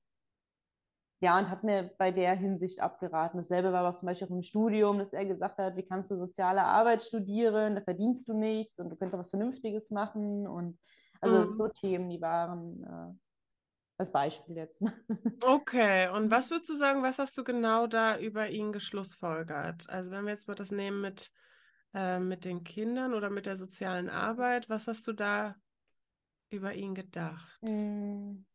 ja, und hat mir bei der Hinsicht abgeraten. Dasselbe war auch zum Beispiel auch im Studium, dass er gesagt hat, wie kannst du soziale Arbeit studieren, da verdienst du nichts und du könntest auch was Vernünftiges machen. Und also Mhm. so Themen, die waren äh, als Beispiel jetzt. [laughs] Okay, und was würdest du sagen, was hast du genau da über ihn geschlussfolgert? Also wenn wir jetzt mal das nehmen mit, äh, mit den Kindern oder mit der sozialen Arbeit, was hast du da über ihn gedacht? Mm.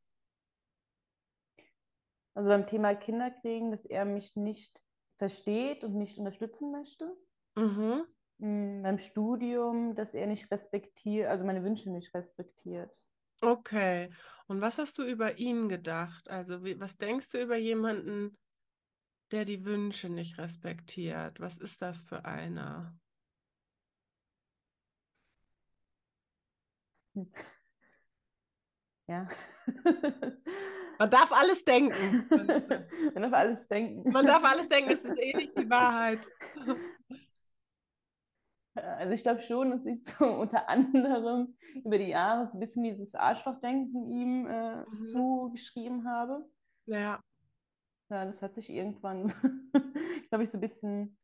Also beim Thema Kinderkriegen, dass er mich nicht versteht und nicht unterstützen möchte. Mhm. Mm, Beim Studium, dass er nicht respektiert, also meine Wünsche nicht respektiert. Okay, und was hast du über ihn gedacht? Also wie, was denkst du über jemanden, der die Wünsche nicht respektiert? Was ist das für einer? [laughs] Ja. [laughs] Man darf alles denken. [laughs] Man darf alles denken. Man darf alles denken, es ist eh nicht die Wahrheit. Also ich glaube schon, dass ich so [laughs] unter anderem über die Jahre so ein bisschen dieses Arschlochdenken ihm äh, Mhm. zugeschrieben habe. Ja, Ja, das hat sich irgendwann, [laughs] glaube ich, so ein bisschen,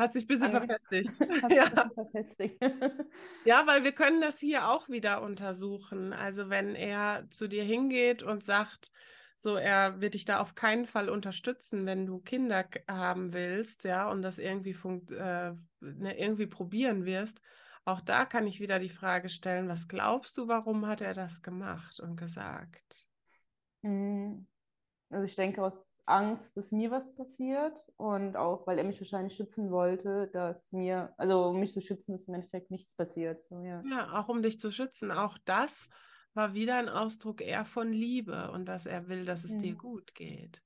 hat sich ein bisschen verfestigt. [laughs] hat Ja. ein bisschen verfestigt. [laughs] Ja, weil wir können das hier auch wieder untersuchen. Also wenn er zu dir hingeht und sagt, so er wird dich da auf keinen Fall unterstützen, wenn du Kinder haben willst, ja, und das irgendwie funkt, äh, ne, irgendwie probieren wirst. Auch da kann ich wieder die Frage stellen, was glaubst du, warum hat er das gemacht und gesagt? Mm. Also ich denke aus Angst, dass mir was passiert und auch, weil er mich wahrscheinlich schützen wollte, dass mir, also um mich zu schützen, dass im Endeffekt nichts passiert. So, ja. Ja, auch um dich zu schützen. Auch das war wieder ein Ausdruck eher von Liebe und dass er will, dass es dir Mhm. gut geht.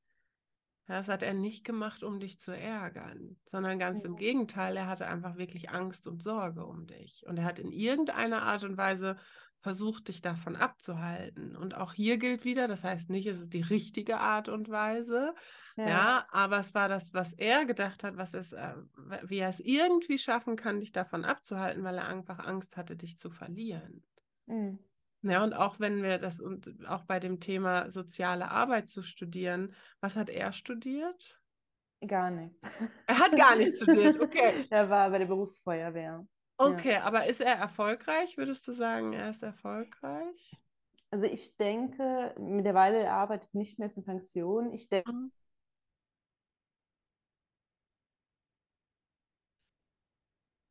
Ja, Das hat er nicht gemacht, um dich zu ärgern, sondern ganz im Mhm. Gegenteil, er hatte einfach wirklich Angst und Sorge um dich. Und er hat in irgendeiner Art und Weise versucht, dich davon abzuhalten. Und auch hier gilt wieder, das heißt nicht, es ist die richtige Art und Weise, Ja. ja, aber es war das, was er gedacht hat, was es, äh, wie er es irgendwie schaffen kann, dich davon abzuhalten, weil er einfach Angst hatte, dich zu verlieren. Mm. Ja, und auch wenn wir das und auch bei dem Thema soziale Arbeit zu studieren, was hat er studiert? Gar nichts. Er hat gar nicht studiert, okay. [laughs] Er war bei der Berufsfeuerwehr. Okay, aber ist er erfolgreich? Würdest du sagen, er ist erfolgreich? Also ich denke, mittlerweile er arbeitet nicht mehr in Pension. Ich denke, Mhm.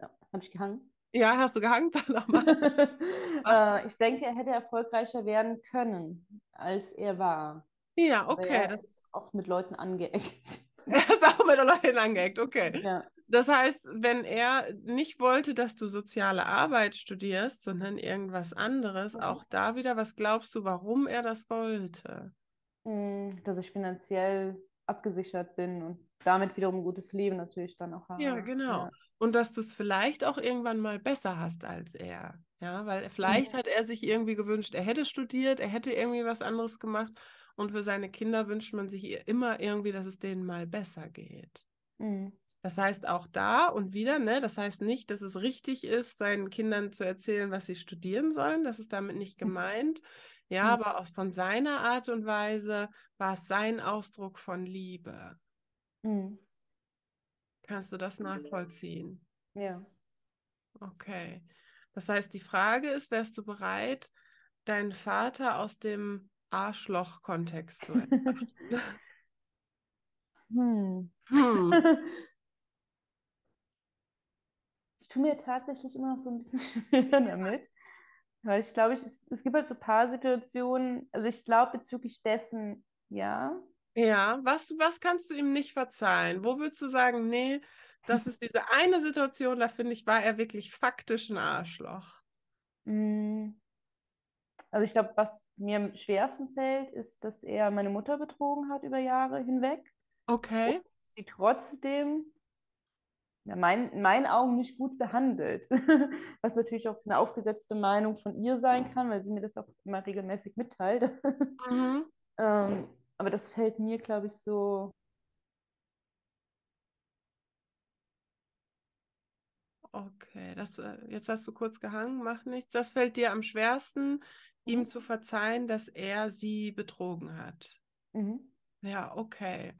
ja, habe ich gehangen? Ja, hast du gehangen? [laughs] [laughs] Äh, ich denke, er hätte erfolgreicher werden können, als er war. Ja, okay. er Das, ist auch mit Leuten angeeckt. [laughs] er ist auch mit Leuten angeeckt, okay. Ja. Das heißt, wenn er nicht wollte, dass du soziale Arbeit studierst, sondern irgendwas anderes, Mhm. auch da wieder, was glaubst du, warum er das wollte? Mm, Dass ich finanziell abgesichert bin und damit wiederum ein gutes Leben natürlich dann auch habe. Ja, genau. Ja. Und dass du es vielleicht auch irgendwann mal besser hast als er. Ja, weil vielleicht Mhm. hat er sich irgendwie gewünscht, er hätte studiert, er hätte irgendwie was anderes gemacht. Und für seine Kinder wünscht man sich immer irgendwie, dass es denen mal besser geht. Mm. Das heißt auch da und wieder, ne, das heißt nicht, dass es richtig ist, seinen Kindern zu erzählen, was sie studieren sollen. Das ist damit nicht gemeint. Ja, Mhm. aber aus, von seiner Art und Weise war es sein Ausdruck von Liebe. Mm. Kannst du das nachvollziehen? Ja. Okay. Das heißt, die Frage ist, wärst du bereit, deinen Vater aus dem Arschloch-Kontext zu [laughs] entlassen? Hm. [laughs] hm. [laughs] ich tue mir tatsächlich immer noch so ein bisschen [laughs] schwer damit. Weil ich glaube, ich, es, es gibt halt so ein paar Situationen, also ich glaube bezüglich dessen, ja. Ja, was, was kannst du ihm nicht verzeihen? Wo würdest du sagen, nee, das ist diese eine Situation, da finde ich, war er wirklich faktisch ein Arschloch. Mm. Also ich glaube, was mir am schwersten fällt, ist, dass er meine Mutter betrogen hat über Jahre hinweg. Okay. Und sie trotzdem ja, mein, in meinen Augen nicht gut behandelt. [laughs] Was natürlich auch eine aufgesetzte Meinung von ihr sein kann, weil sie mir das auch immer regelmäßig mitteilt. Mhm. [laughs] ähm, aber das fällt mir, glaube ich, so. Okay, das, äh, jetzt hast du kurz gehangen, macht nichts. Das fällt dir am schwersten, ihm Mhm. zu verzeihen, dass er sie betrogen hat. Mhm. Ja, okay.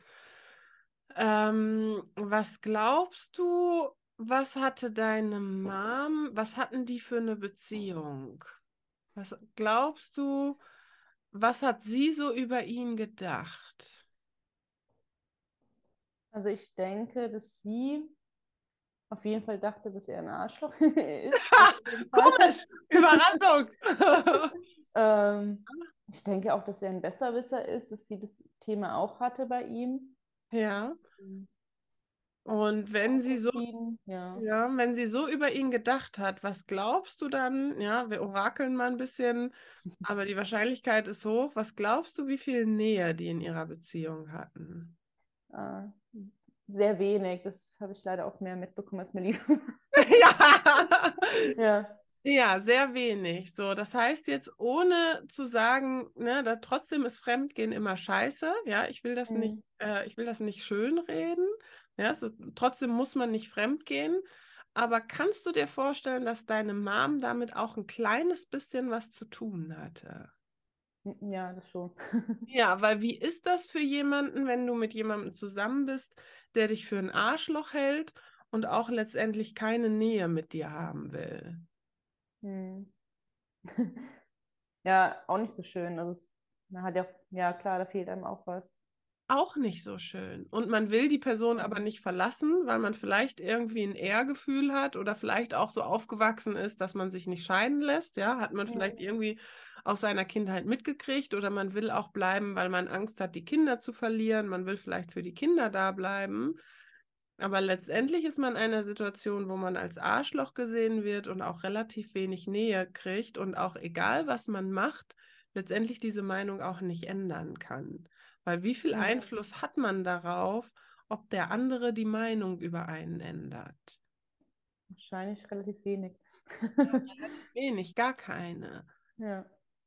Ähm, was glaubst du, was hatte deine Mom, was hatten die für eine Beziehung? Was glaubst du, was hat sie so über ihn gedacht? Also ich denke, dass sie auf jeden Fall dachte, dass er ein Arschloch [laughs] ist. [laughs] Komisch, Überraschung. [laughs] Ähm, ich denke auch, dass er ein Besserwisser ist, dass sie das Thema auch hatte bei ihm. Ja. Und wenn sie so, Verschieden, ja. ja, wenn sie so über ihn gedacht hat, was glaubst du dann? Ja, wir orakeln mal ein bisschen, [laughs] aber die Wahrscheinlichkeit ist hoch. Was glaubst du, wie viel Nähe die in ihrer Beziehung hatten? Äh, sehr wenig. Das habe ich leider auch mehr mitbekommen, als mir lieb. [laughs] ja. [laughs] ja. Ja, sehr wenig. So, das heißt jetzt, ohne zu sagen, ne, da trotzdem ist Fremdgehen immer scheiße. Ja, ich will das Mhm. nicht, äh, ich will das nicht schönreden. Ja, so, trotzdem muss man nicht fremdgehen. Aber kannst du dir vorstellen, dass deine Mom damit auch ein kleines bisschen was zu tun hatte? Ja, das schon. [laughs] Ja, weil wie ist das für jemanden, wenn du mit jemandem zusammen bist, der dich für ein Arschloch hält und auch letztendlich keine Nähe mit dir haben will? Hm. [laughs] Ja, auch nicht so schön. Also es, man hat ja, ja klar, da fehlt einem auch was. auch nicht so schön. Und man will die Person aber nicht verlassen, weil man vielleicht irgendwie ein Ehrgefühl hat oder vielleicht auch so aufgewachsen ist, dass man sich nicht scheiden lässt. Ja, hat man Ja. vielleicht irgendwie aus seiner Kindheit mitgekriegt oder man will auch bleiben, weil man Angst hat, die Kinder zu verlieren. Man will vielleicht für die Kinder da bleiben. Aber letztendlich ist man in einer Situation, wo man als Arschloch gesehen wird und auch relativ wenig Nähe kriegt und auch egal, was man macht, letztendlich diese Meinung auch nicht ändern kann. Weil wie viel. Einfluss hat man darauf, ob der andere die Meinung über einen ändert? Wahrscheinlich relativ wenig. [laughs] Relativ wenig, gar keine. Ja.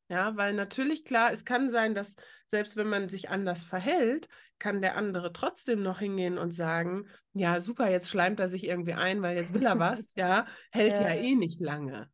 Ja, weil natürlich klar, es kann sein, dass selbst wenn man sich anders verhält, kann der andere trotzdem noch hingehen und sagen, ja, super, jetzt schleimt er sich irgendwie ein, weil jetzt will er was, [laughs] ja, hält ja, Ja, eh nicht lange.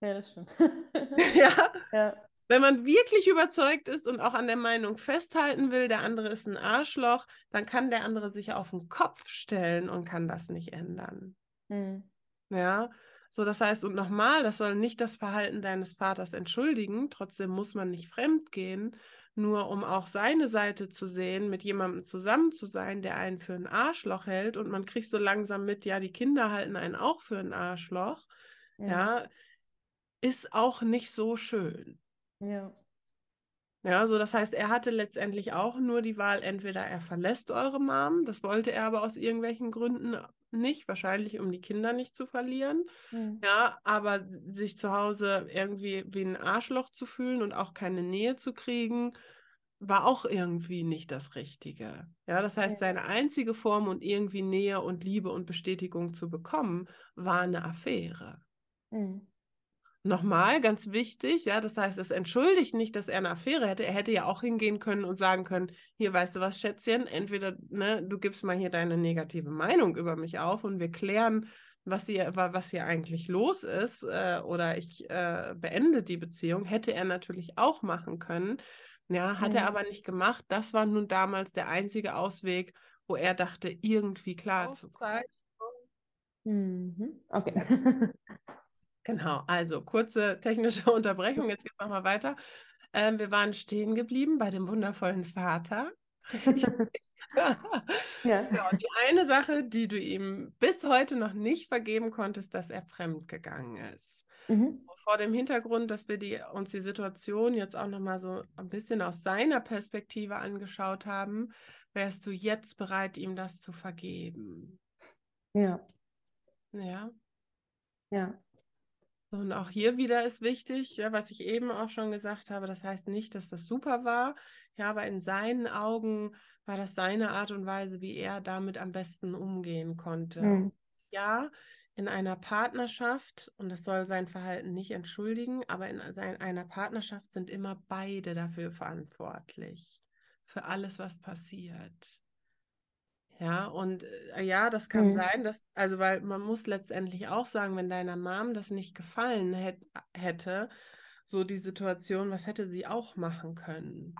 Ja, das stimmt. [laughs] [laughs] Ja, Ja. wenn man wirklich überzeugt ist und auch an der Meinung festhalten will, der andere ist ein Arschloch, dann kann der andere sich auf den Kopf stellen und kann das nicht ändern. Hm. Ja, so das heißt, und nochmal, das soll nicht das Verhalten deines Vaters entschuldigen, trotzdem muss man nicht fremd gehen, nur um auch seine Seite zu sehen, mit jemandem zusammen zu sein, der einen für ein Arschloch hält und man kriegt so langsam mit, ja, die Kinder halten einen auch für ein Arschloch, Ja. ja, ist auch nicht so schön. Ja. Ja, so das heißt, er hatte letztendlich auch nur die Wahl, entweder er verlässt eure Mom, das wollte er aber aus irgendwelchen Gründen nicht, wahrscheinlich um die Kinder nicht zu verlieren. Hm. Ja, aber sich zu Hause irgendwie wie ein Arschloch zu fühlen und auch keine Nähe zu kriegen, war auch irgendwie nicht das Richtige. Ja, das heißt, seine einzige Form und irgendwie Nähe und Liebe und Bestätigung zu bekommen, war eine Affäre. Hm. Nochmal, ganz wichtig, ja, das heißt, es entschuldigt nicht, dass er eine Affäre hätte. Er hätte ja auch hingehen können und sagen können, hier, weißt du was, Schätzchen, entweder, ne, du gibst mal hier deine negative Meinung über mich auf und wir klären, was hier, wa- was hier eigentlich los ist, äh, oder ich äh, beende die Beziehung, hätte er natürlich auch machen können. Ja, hat er Mhm. aber nicht gemacht. Das war nun damals der einzige Ausweg, wo er dachte, irgendwie klarzukommen. Mhm. Okay. [laughs] Genau, also kurze technische [laughs] Unterbrechung. Jetzt geht es nochmal weiter. Ähm, wir waren stehen geblieben bei dem wundervollen Vater. [laughs] [laughs] ja. ja. Die eine Sache, die du ihm bis heute noch nicht vergeben konntest, dass er fremdgegangen ist. Mhm. Vor dem Hintergrund, dass wir die, uns die Situation jetzt auch nochmal so ein bisschen aus seiner Perspektive angeschaut haben, wärst du jetzt bereit, ihm das zu vergeben? Ja. Ja. Ja. Und auch hier wieder ist wichtig, ja, was ich eben auch schon gesagt habe, das heißt nicht, dass das super war, ja, aber in seinen Augen war das seine Art und Weise, wie er damit am besten umgehen konnte. Mhm. Ja, in einer Partnerschaft, und das soll sein Verhalten nicht entschuldigen, aber in einer Partnerschaft sind immer beide dafür verantwortlich, für alles, was passiert. Ja, und äh, ja, das kann mhm. sein, dass, also weil man muss letztendlich auch sagen, wenn deiner Mom das nicht gefallen hätt, hätte, so die Situation, was hätte sie auch machen können?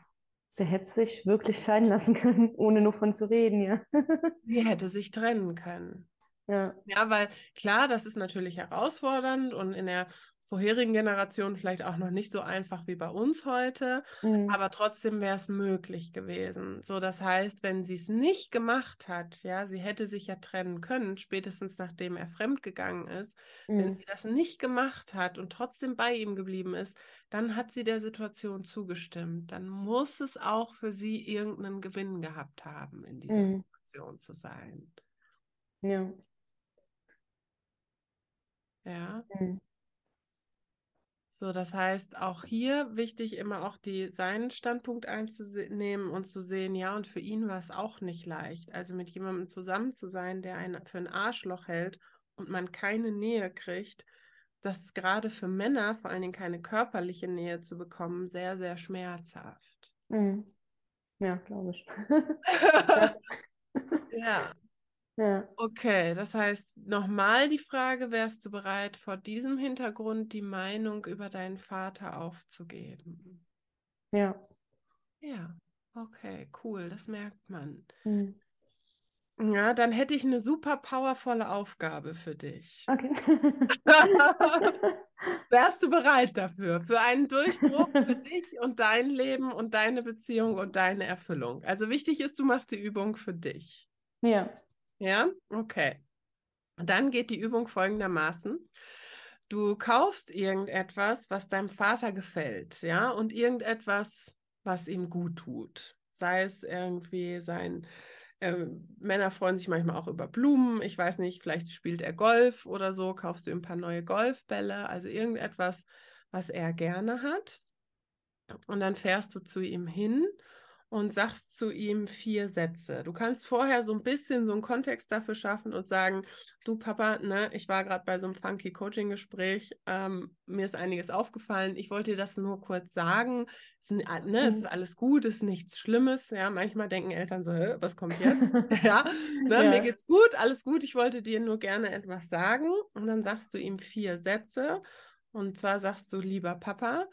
Sie hätte sich wirklich scheiden lassen [laughs] können, ohne nur von zu reden, ja. [laughs] sie hätte sich trennen können. Ja. ja, weil klar, das ist natürlich herausfordernd und in der vorherigen Generationen vielleicht auch noch nicht so einfach wie bei uns heute, mhm. aber trotzdem wäre es möglich gewesen. So, das heißt, wenn sie es nicht gemacht hat, ja, sie hätte sich ja trennen können, spätestens nachdem er fremdgegangen ist. Mhm. Wenn sie das nicht gemacht hat und trotzdem bei ihm geblieben ist, dann hat sie der Situation zugestimmt. Dann muss es auch für sie irgendeinen Gewinn gehabt haben, in dieser mhm. Situation zu sein. Ja. Ja. Mhm. So, das heißt, auch hier wichtig, immer auch die, seinen Standpunkt einzunehmen und zu sehen, ja, und für ihn war es auch nicht leicht. Also mit jemandem zusammen zu sein, der einen für ein Arschloch hält und man keine Nähe kriegt, das ist gerade für Männer, vor allen Dingen keine körperliche Nähe zu bekommen, sehr, sehr schmerzhaft. Mhm. Ja, glaube ich. [laughs] [laughs] ja. Ja. Okay, das heißt, nochmal die Frage, wärst du bereit, vor diesem Hintergrund die Meinung über deinen Vater aufzugeben? Ja. Ja, okay, cool, das merkt man. Hm. Ja, dann hätte ich eine super powervolle Aufgabe für dich. Okay. [laughs] Wärst du bereit dafür? Für einen Durchbruch [laughs] für dich und dein Leben und deine Beziehung und deine Erfüllung. Also wichtig ist, du machst die Übung für dich. Ja. Ja, okay. Dann geht die Übung folgendermaßen. Du kaufst irgendetwas, was deinem Vater gefällt, ja, und irgendetwas, was ihm gut tut. Sei es irgendwie sein, äh, Männer freuen sich manchmal auch über Blumen. Ich weiß nicht, vielleicht spielt er Golf oder so, kaufst du ihm ein paar neue Golfbälle, also irgendetwas, was er gerne hat. Und dann fährst du zu ihm hin und sagst zu ihm vier Sätze. Du kannst vorher so ein bisschen so einen Kontext dafür schaffen und sagen, du Papa, ne, ich war gerade bei so einem funky Coaching-Gespräch, ähm, mir ist einiges aufgefallen, ich wollte dir das nur kurz sagen, es, ne, es ist mhm. alles gut, es ist nichts Schlimmes, ja, manchmal denken Eltern so, was kommt jetzt? [laughs] [laughs] ja, ne, ja, mir geht's gut, alles gut, ich wollte dir nur gerne etwas sagen und dann sagst du ihm vier Sätze und zwar sagst du, lieber Papa,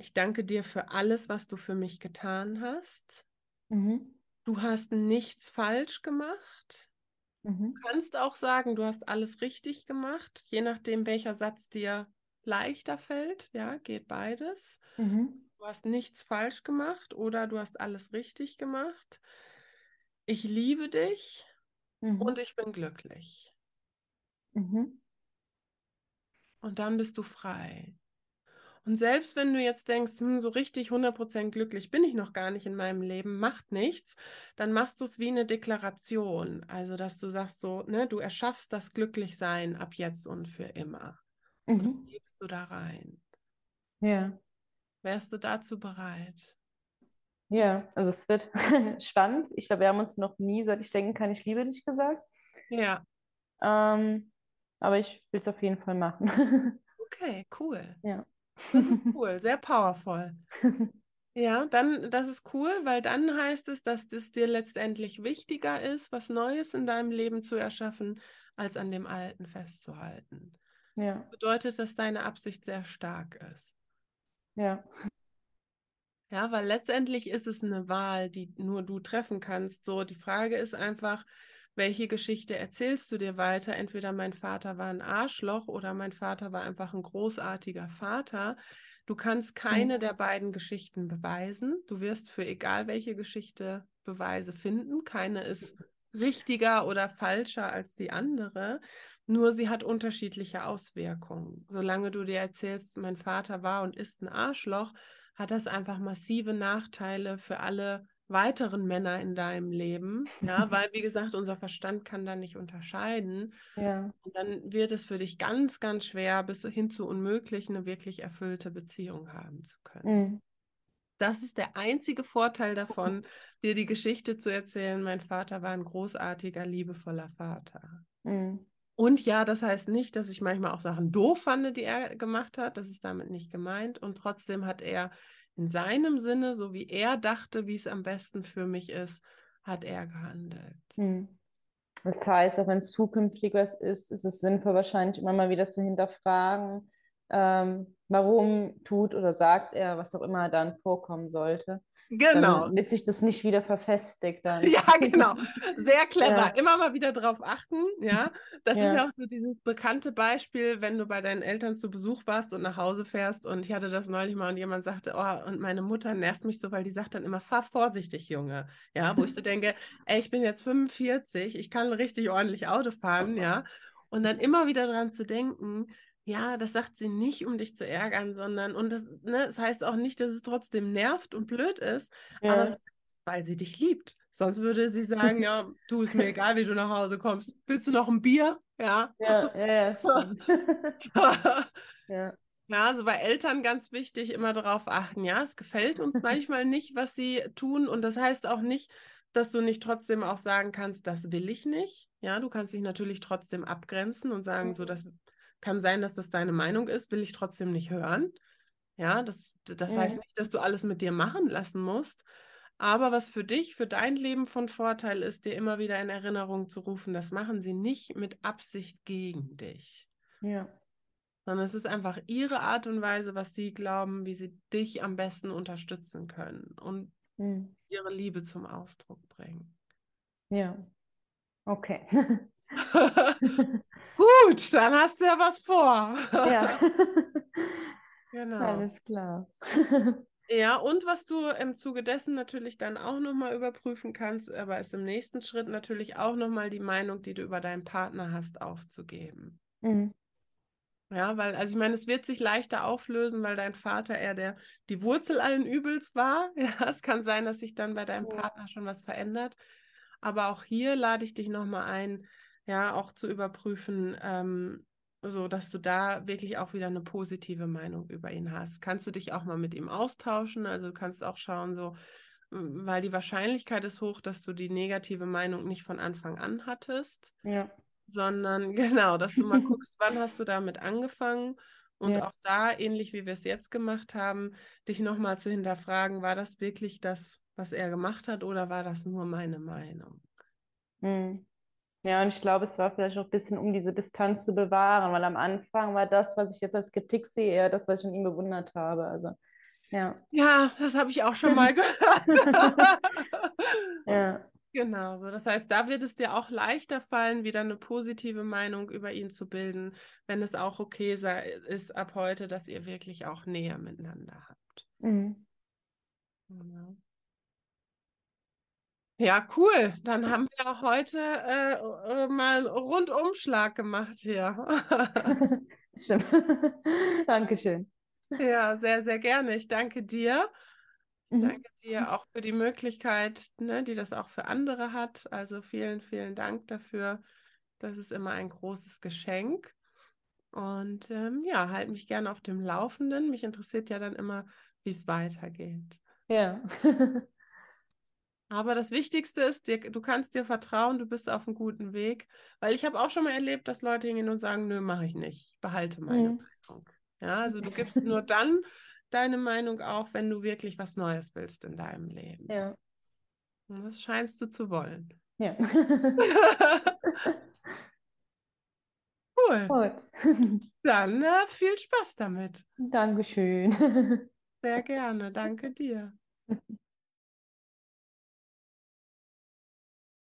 ich danke dir für alles, was du für mich getan hast. Mhm. Du hast nichts falsch gemacht. Mhm. Du kannst auch sagen, du hast alles richtig gemacht, je nachdem, welcher Satz dir leichter fällt. Ja, geht beides. Mhm. Du hast nichts falsch gemacht oder du hast alles richtig gemacht. Ich liebe dich mhm. und ich bin glücklich. Mhm. Und dann bist du frei. Und selbst wenn du jetzt denkst, hm, so richtig 100% glücklich bin ich noch gar nicht in meinem Leben, macht nichts, dann machst du es wie eine Deklaration. Also, dass du sagst so, ne, du erschaffst das Glücklichsein ab jetzt und für immer. Mhm. Und gibst du da rein. Ja. Wärst du dazu bereit? Ja, also es wird [laughs] spannend. Ich glaube, wir haben uns noch nie, seit ich denken kann, ich liebe dich gesagt. Ja. Ähm, aber ich will es auf jeden Fall machen. [laughs] okay, cool. Ja. Das ist cool, sehr powerful. Ja, dann, das ist cool, weil dann heißt es, dass es dir letztendlich wichtiger ist, was Neues in deinem Leben zu erschaffen, als an dem Alten festzuhalten. Ja. Bedeutet, dass deine Absicht sehr stark ist. Ja. Ja, weil letztendlich ist es eine Wahl, die nur du treffen kannst. So, die Frage ist einfach, welche Geschichte erzählst du dir weiter? Entweder mein Vater war ein Arschloch oder mein Vater war einfach ein großartiger Vater. Du kannst keine mhm. der beiden Geschichten beweisen. Du wirst für egal welche Geschichte Beweise finden. Keine ist richtiger oder falscher als die andere. Nur sie hat unterschiedliche Auswirkungen. Solange du dir erzählst, mein Vater war und ist ein Arschloch, hat das einfach massive Nachteile für alle weiteren Männer in deinem Leben. Ja, [laughs] weil, wie gesagt, unser Verstand kann da nicht unterscheiden. Ja. Und dann wird es für dich ganz, ganz schwer, bis hin zu unmöglich, eine wirklich erfüllte Beziehung haben zu können. Mhm. Das ist der einzige Vorteil davon, [laughs] dir die Geschichte zu erzählen. Mein Vater war ein großartiger, liebevoller Vater. Mhm. Und ja, das heißt nicht, dass ich manchmal auch Sachen doof fand, die er gemacht hat. Das ist damit nicht gemeint. Und trotzdem hat er in seinem Sinne, so wie er dachte, wie es am besten für mich ist, hat er gehandelt. Mhm. Das heißt, auch wenn es zukünftig was ist, ist es sinnvoll, wahrscheinlich immer mal wieder zu hinterfragen, ähm, warum tut oder sagt er, was auch immer dann vorkommen sollte. Genau. Damit sich das nicht wieder verfestigt dann. Ja, genau. [laughs] Sehr clever. Ja. Immer mal wieder drauf achten. Ja, das Ja. ist ja auch so dieses bekannte Beispiel, wenn du bei deinen Eltern zu Besuch warst und nach Hause fährst. Und ich hatte das neulich mal und jemand sagte, oh, und meine Mutter nervt mich so, weil die sagt dann immer, fahr vorsichtig, Junge. Ja, wo ich so denke, [laughs] ey, ich bin jetzt 45, ich kann richtig ordentlich Auto fahren. Ja, und dann immer wieder dran zu denken, ja, das sagt sie nicht, um dich zu ärgern, sondern, und das, ne, das heißt auch nicht, dass es trotzdem nervt und blöd ist, Ja. aber weil sie dich liebt. Sonst würde sie sagen, [laughs] ja, du ist mir egal, wie du nach Hause kommst. Willst du noch ein Bier? Ja. Ja, ja, ja, [laughs] [laughs] ja. Ja, also bei Eltern ganz wichtig, immer darauf achten. Ja, es gefällt uns manchmal nicht, was sie tun. Und das heißt auch nicht, dass du nicht trotzdem auch sagen kannst, das will ich nicht. Ja, du kannst dich natürlich trotzdem abgrenzen und sagen, so, das kann sein, dass das deine Meinung ist, will ich trotzdem nicht hören. Ja, das, das heißt Mhm. nicht, dass du alles mit dir machen lassen musst. Aber was für dich, für dein Leben von Vorteil ist, dir immer wieder in Erinnerung zu rufen, das machen sie nicht mit Absicht gegen dich ja. sondern es ist einfach ihre Art und Weise, was sie glauben, wie sie dich am besten unterstützen können und Mhm. ihre Liebe zum Ausdruck bringen. Ja. Okay. [laughs] [laughs] Gut, dann hast du ja was vor. Ja. [laughs] [laughs] genau. Alles klar. Ja, und was du im Zuge dessen natürlich dann auch nochmal überprüfen kannst, aber ist im nächsten Schritt natürlich auch nochmal die Meinung, die du über deinen Partner hast, aufzugeben. Mhm. Ja, weil, also ich meine, es wird sich leichter auflösen, weil dein Vater eher der, die Wurzel allen Übels war. Ja, es kann sein, dass sich dann bei deinem. Partner schon was verändert. Aber auch hier lade ich dich nochmal ein, ja, auch zu überprüfen, ähm, so dass du da wirklich auch wieder eine positive Meinung über ihn hast. Kannst du dich auch mal mit ihm austauschen? Also du kannst auch schauen, so, weil die Wahrscheinlichkeit ist hoch, dass du die negative Meinung nicht von Anfang an hattest Ja. sondern [laughs] genau, dass du mal [laughs] guckst, wann hast du damit angefangen und Ja. auch da, ähnlich wie wir es jetzt gemacht haben, dich nochmal zu hinterfragen, war das wirklich das, was er gemacht hat oder war das nur meine Meinung? Mhm. Ja, und ich glaube, es war vielleicht auch ein bisschen, um diese Distanz zu bewahren, weil am Anfang war das, was ich jetzt als Kritik sehe, eher das, was ich in ihm bewundert habe. Also, ja, Ja, das habe ich auch schon mal [laughs] gehört. ja, Genau, so. Das heißt, da wird es dir auch leichter fallen, wieder eine positive Meinung über ihn zu bilden, wenn es auch okay sei, ist ab heute, dass ihr wirklich auch näher miteinander habt. mhm. Genau. Ja, cool. Dann haben wir heute äh, äh, mal einen Rundumschlag gemacht hier. [laughs] [laughs] Stimmt. [laughs] Dankeschön. Ja, sehr, sehr gerne. Ich danke dir. Ich Mhm. danke dir auch für die Möglichkeit, ne, die das auch für andere hat. Also vielen, vielen Dank dafür. Das ist immer ein großes Geschenk. Und ähm, ja, halt mich gerne auf dem Laufenden. Mich interessiert ja dann immer, wie es weitergeht. Ja. Aber das Wichtigste ist, dir, du kannst dir vertrauen, du bist auf einem guten Weg. Weil ich habe auch schon mal erlebt, dass Leute hingehen und sagen, nö, mache ich nicht. Ich behalte meine Mhm. Meinung. Ja, also du gibst [laughs] nur dann deine Meinung auf, wenn du wirklich was Neues willst in deinem Leben. Ja. Und das scheinst du zu wollen. Ja. [laughs] cool. Gut. Dann äh, viel Spaß damit. Dankeschön. Sehr gerne. Danke dir. [laughs]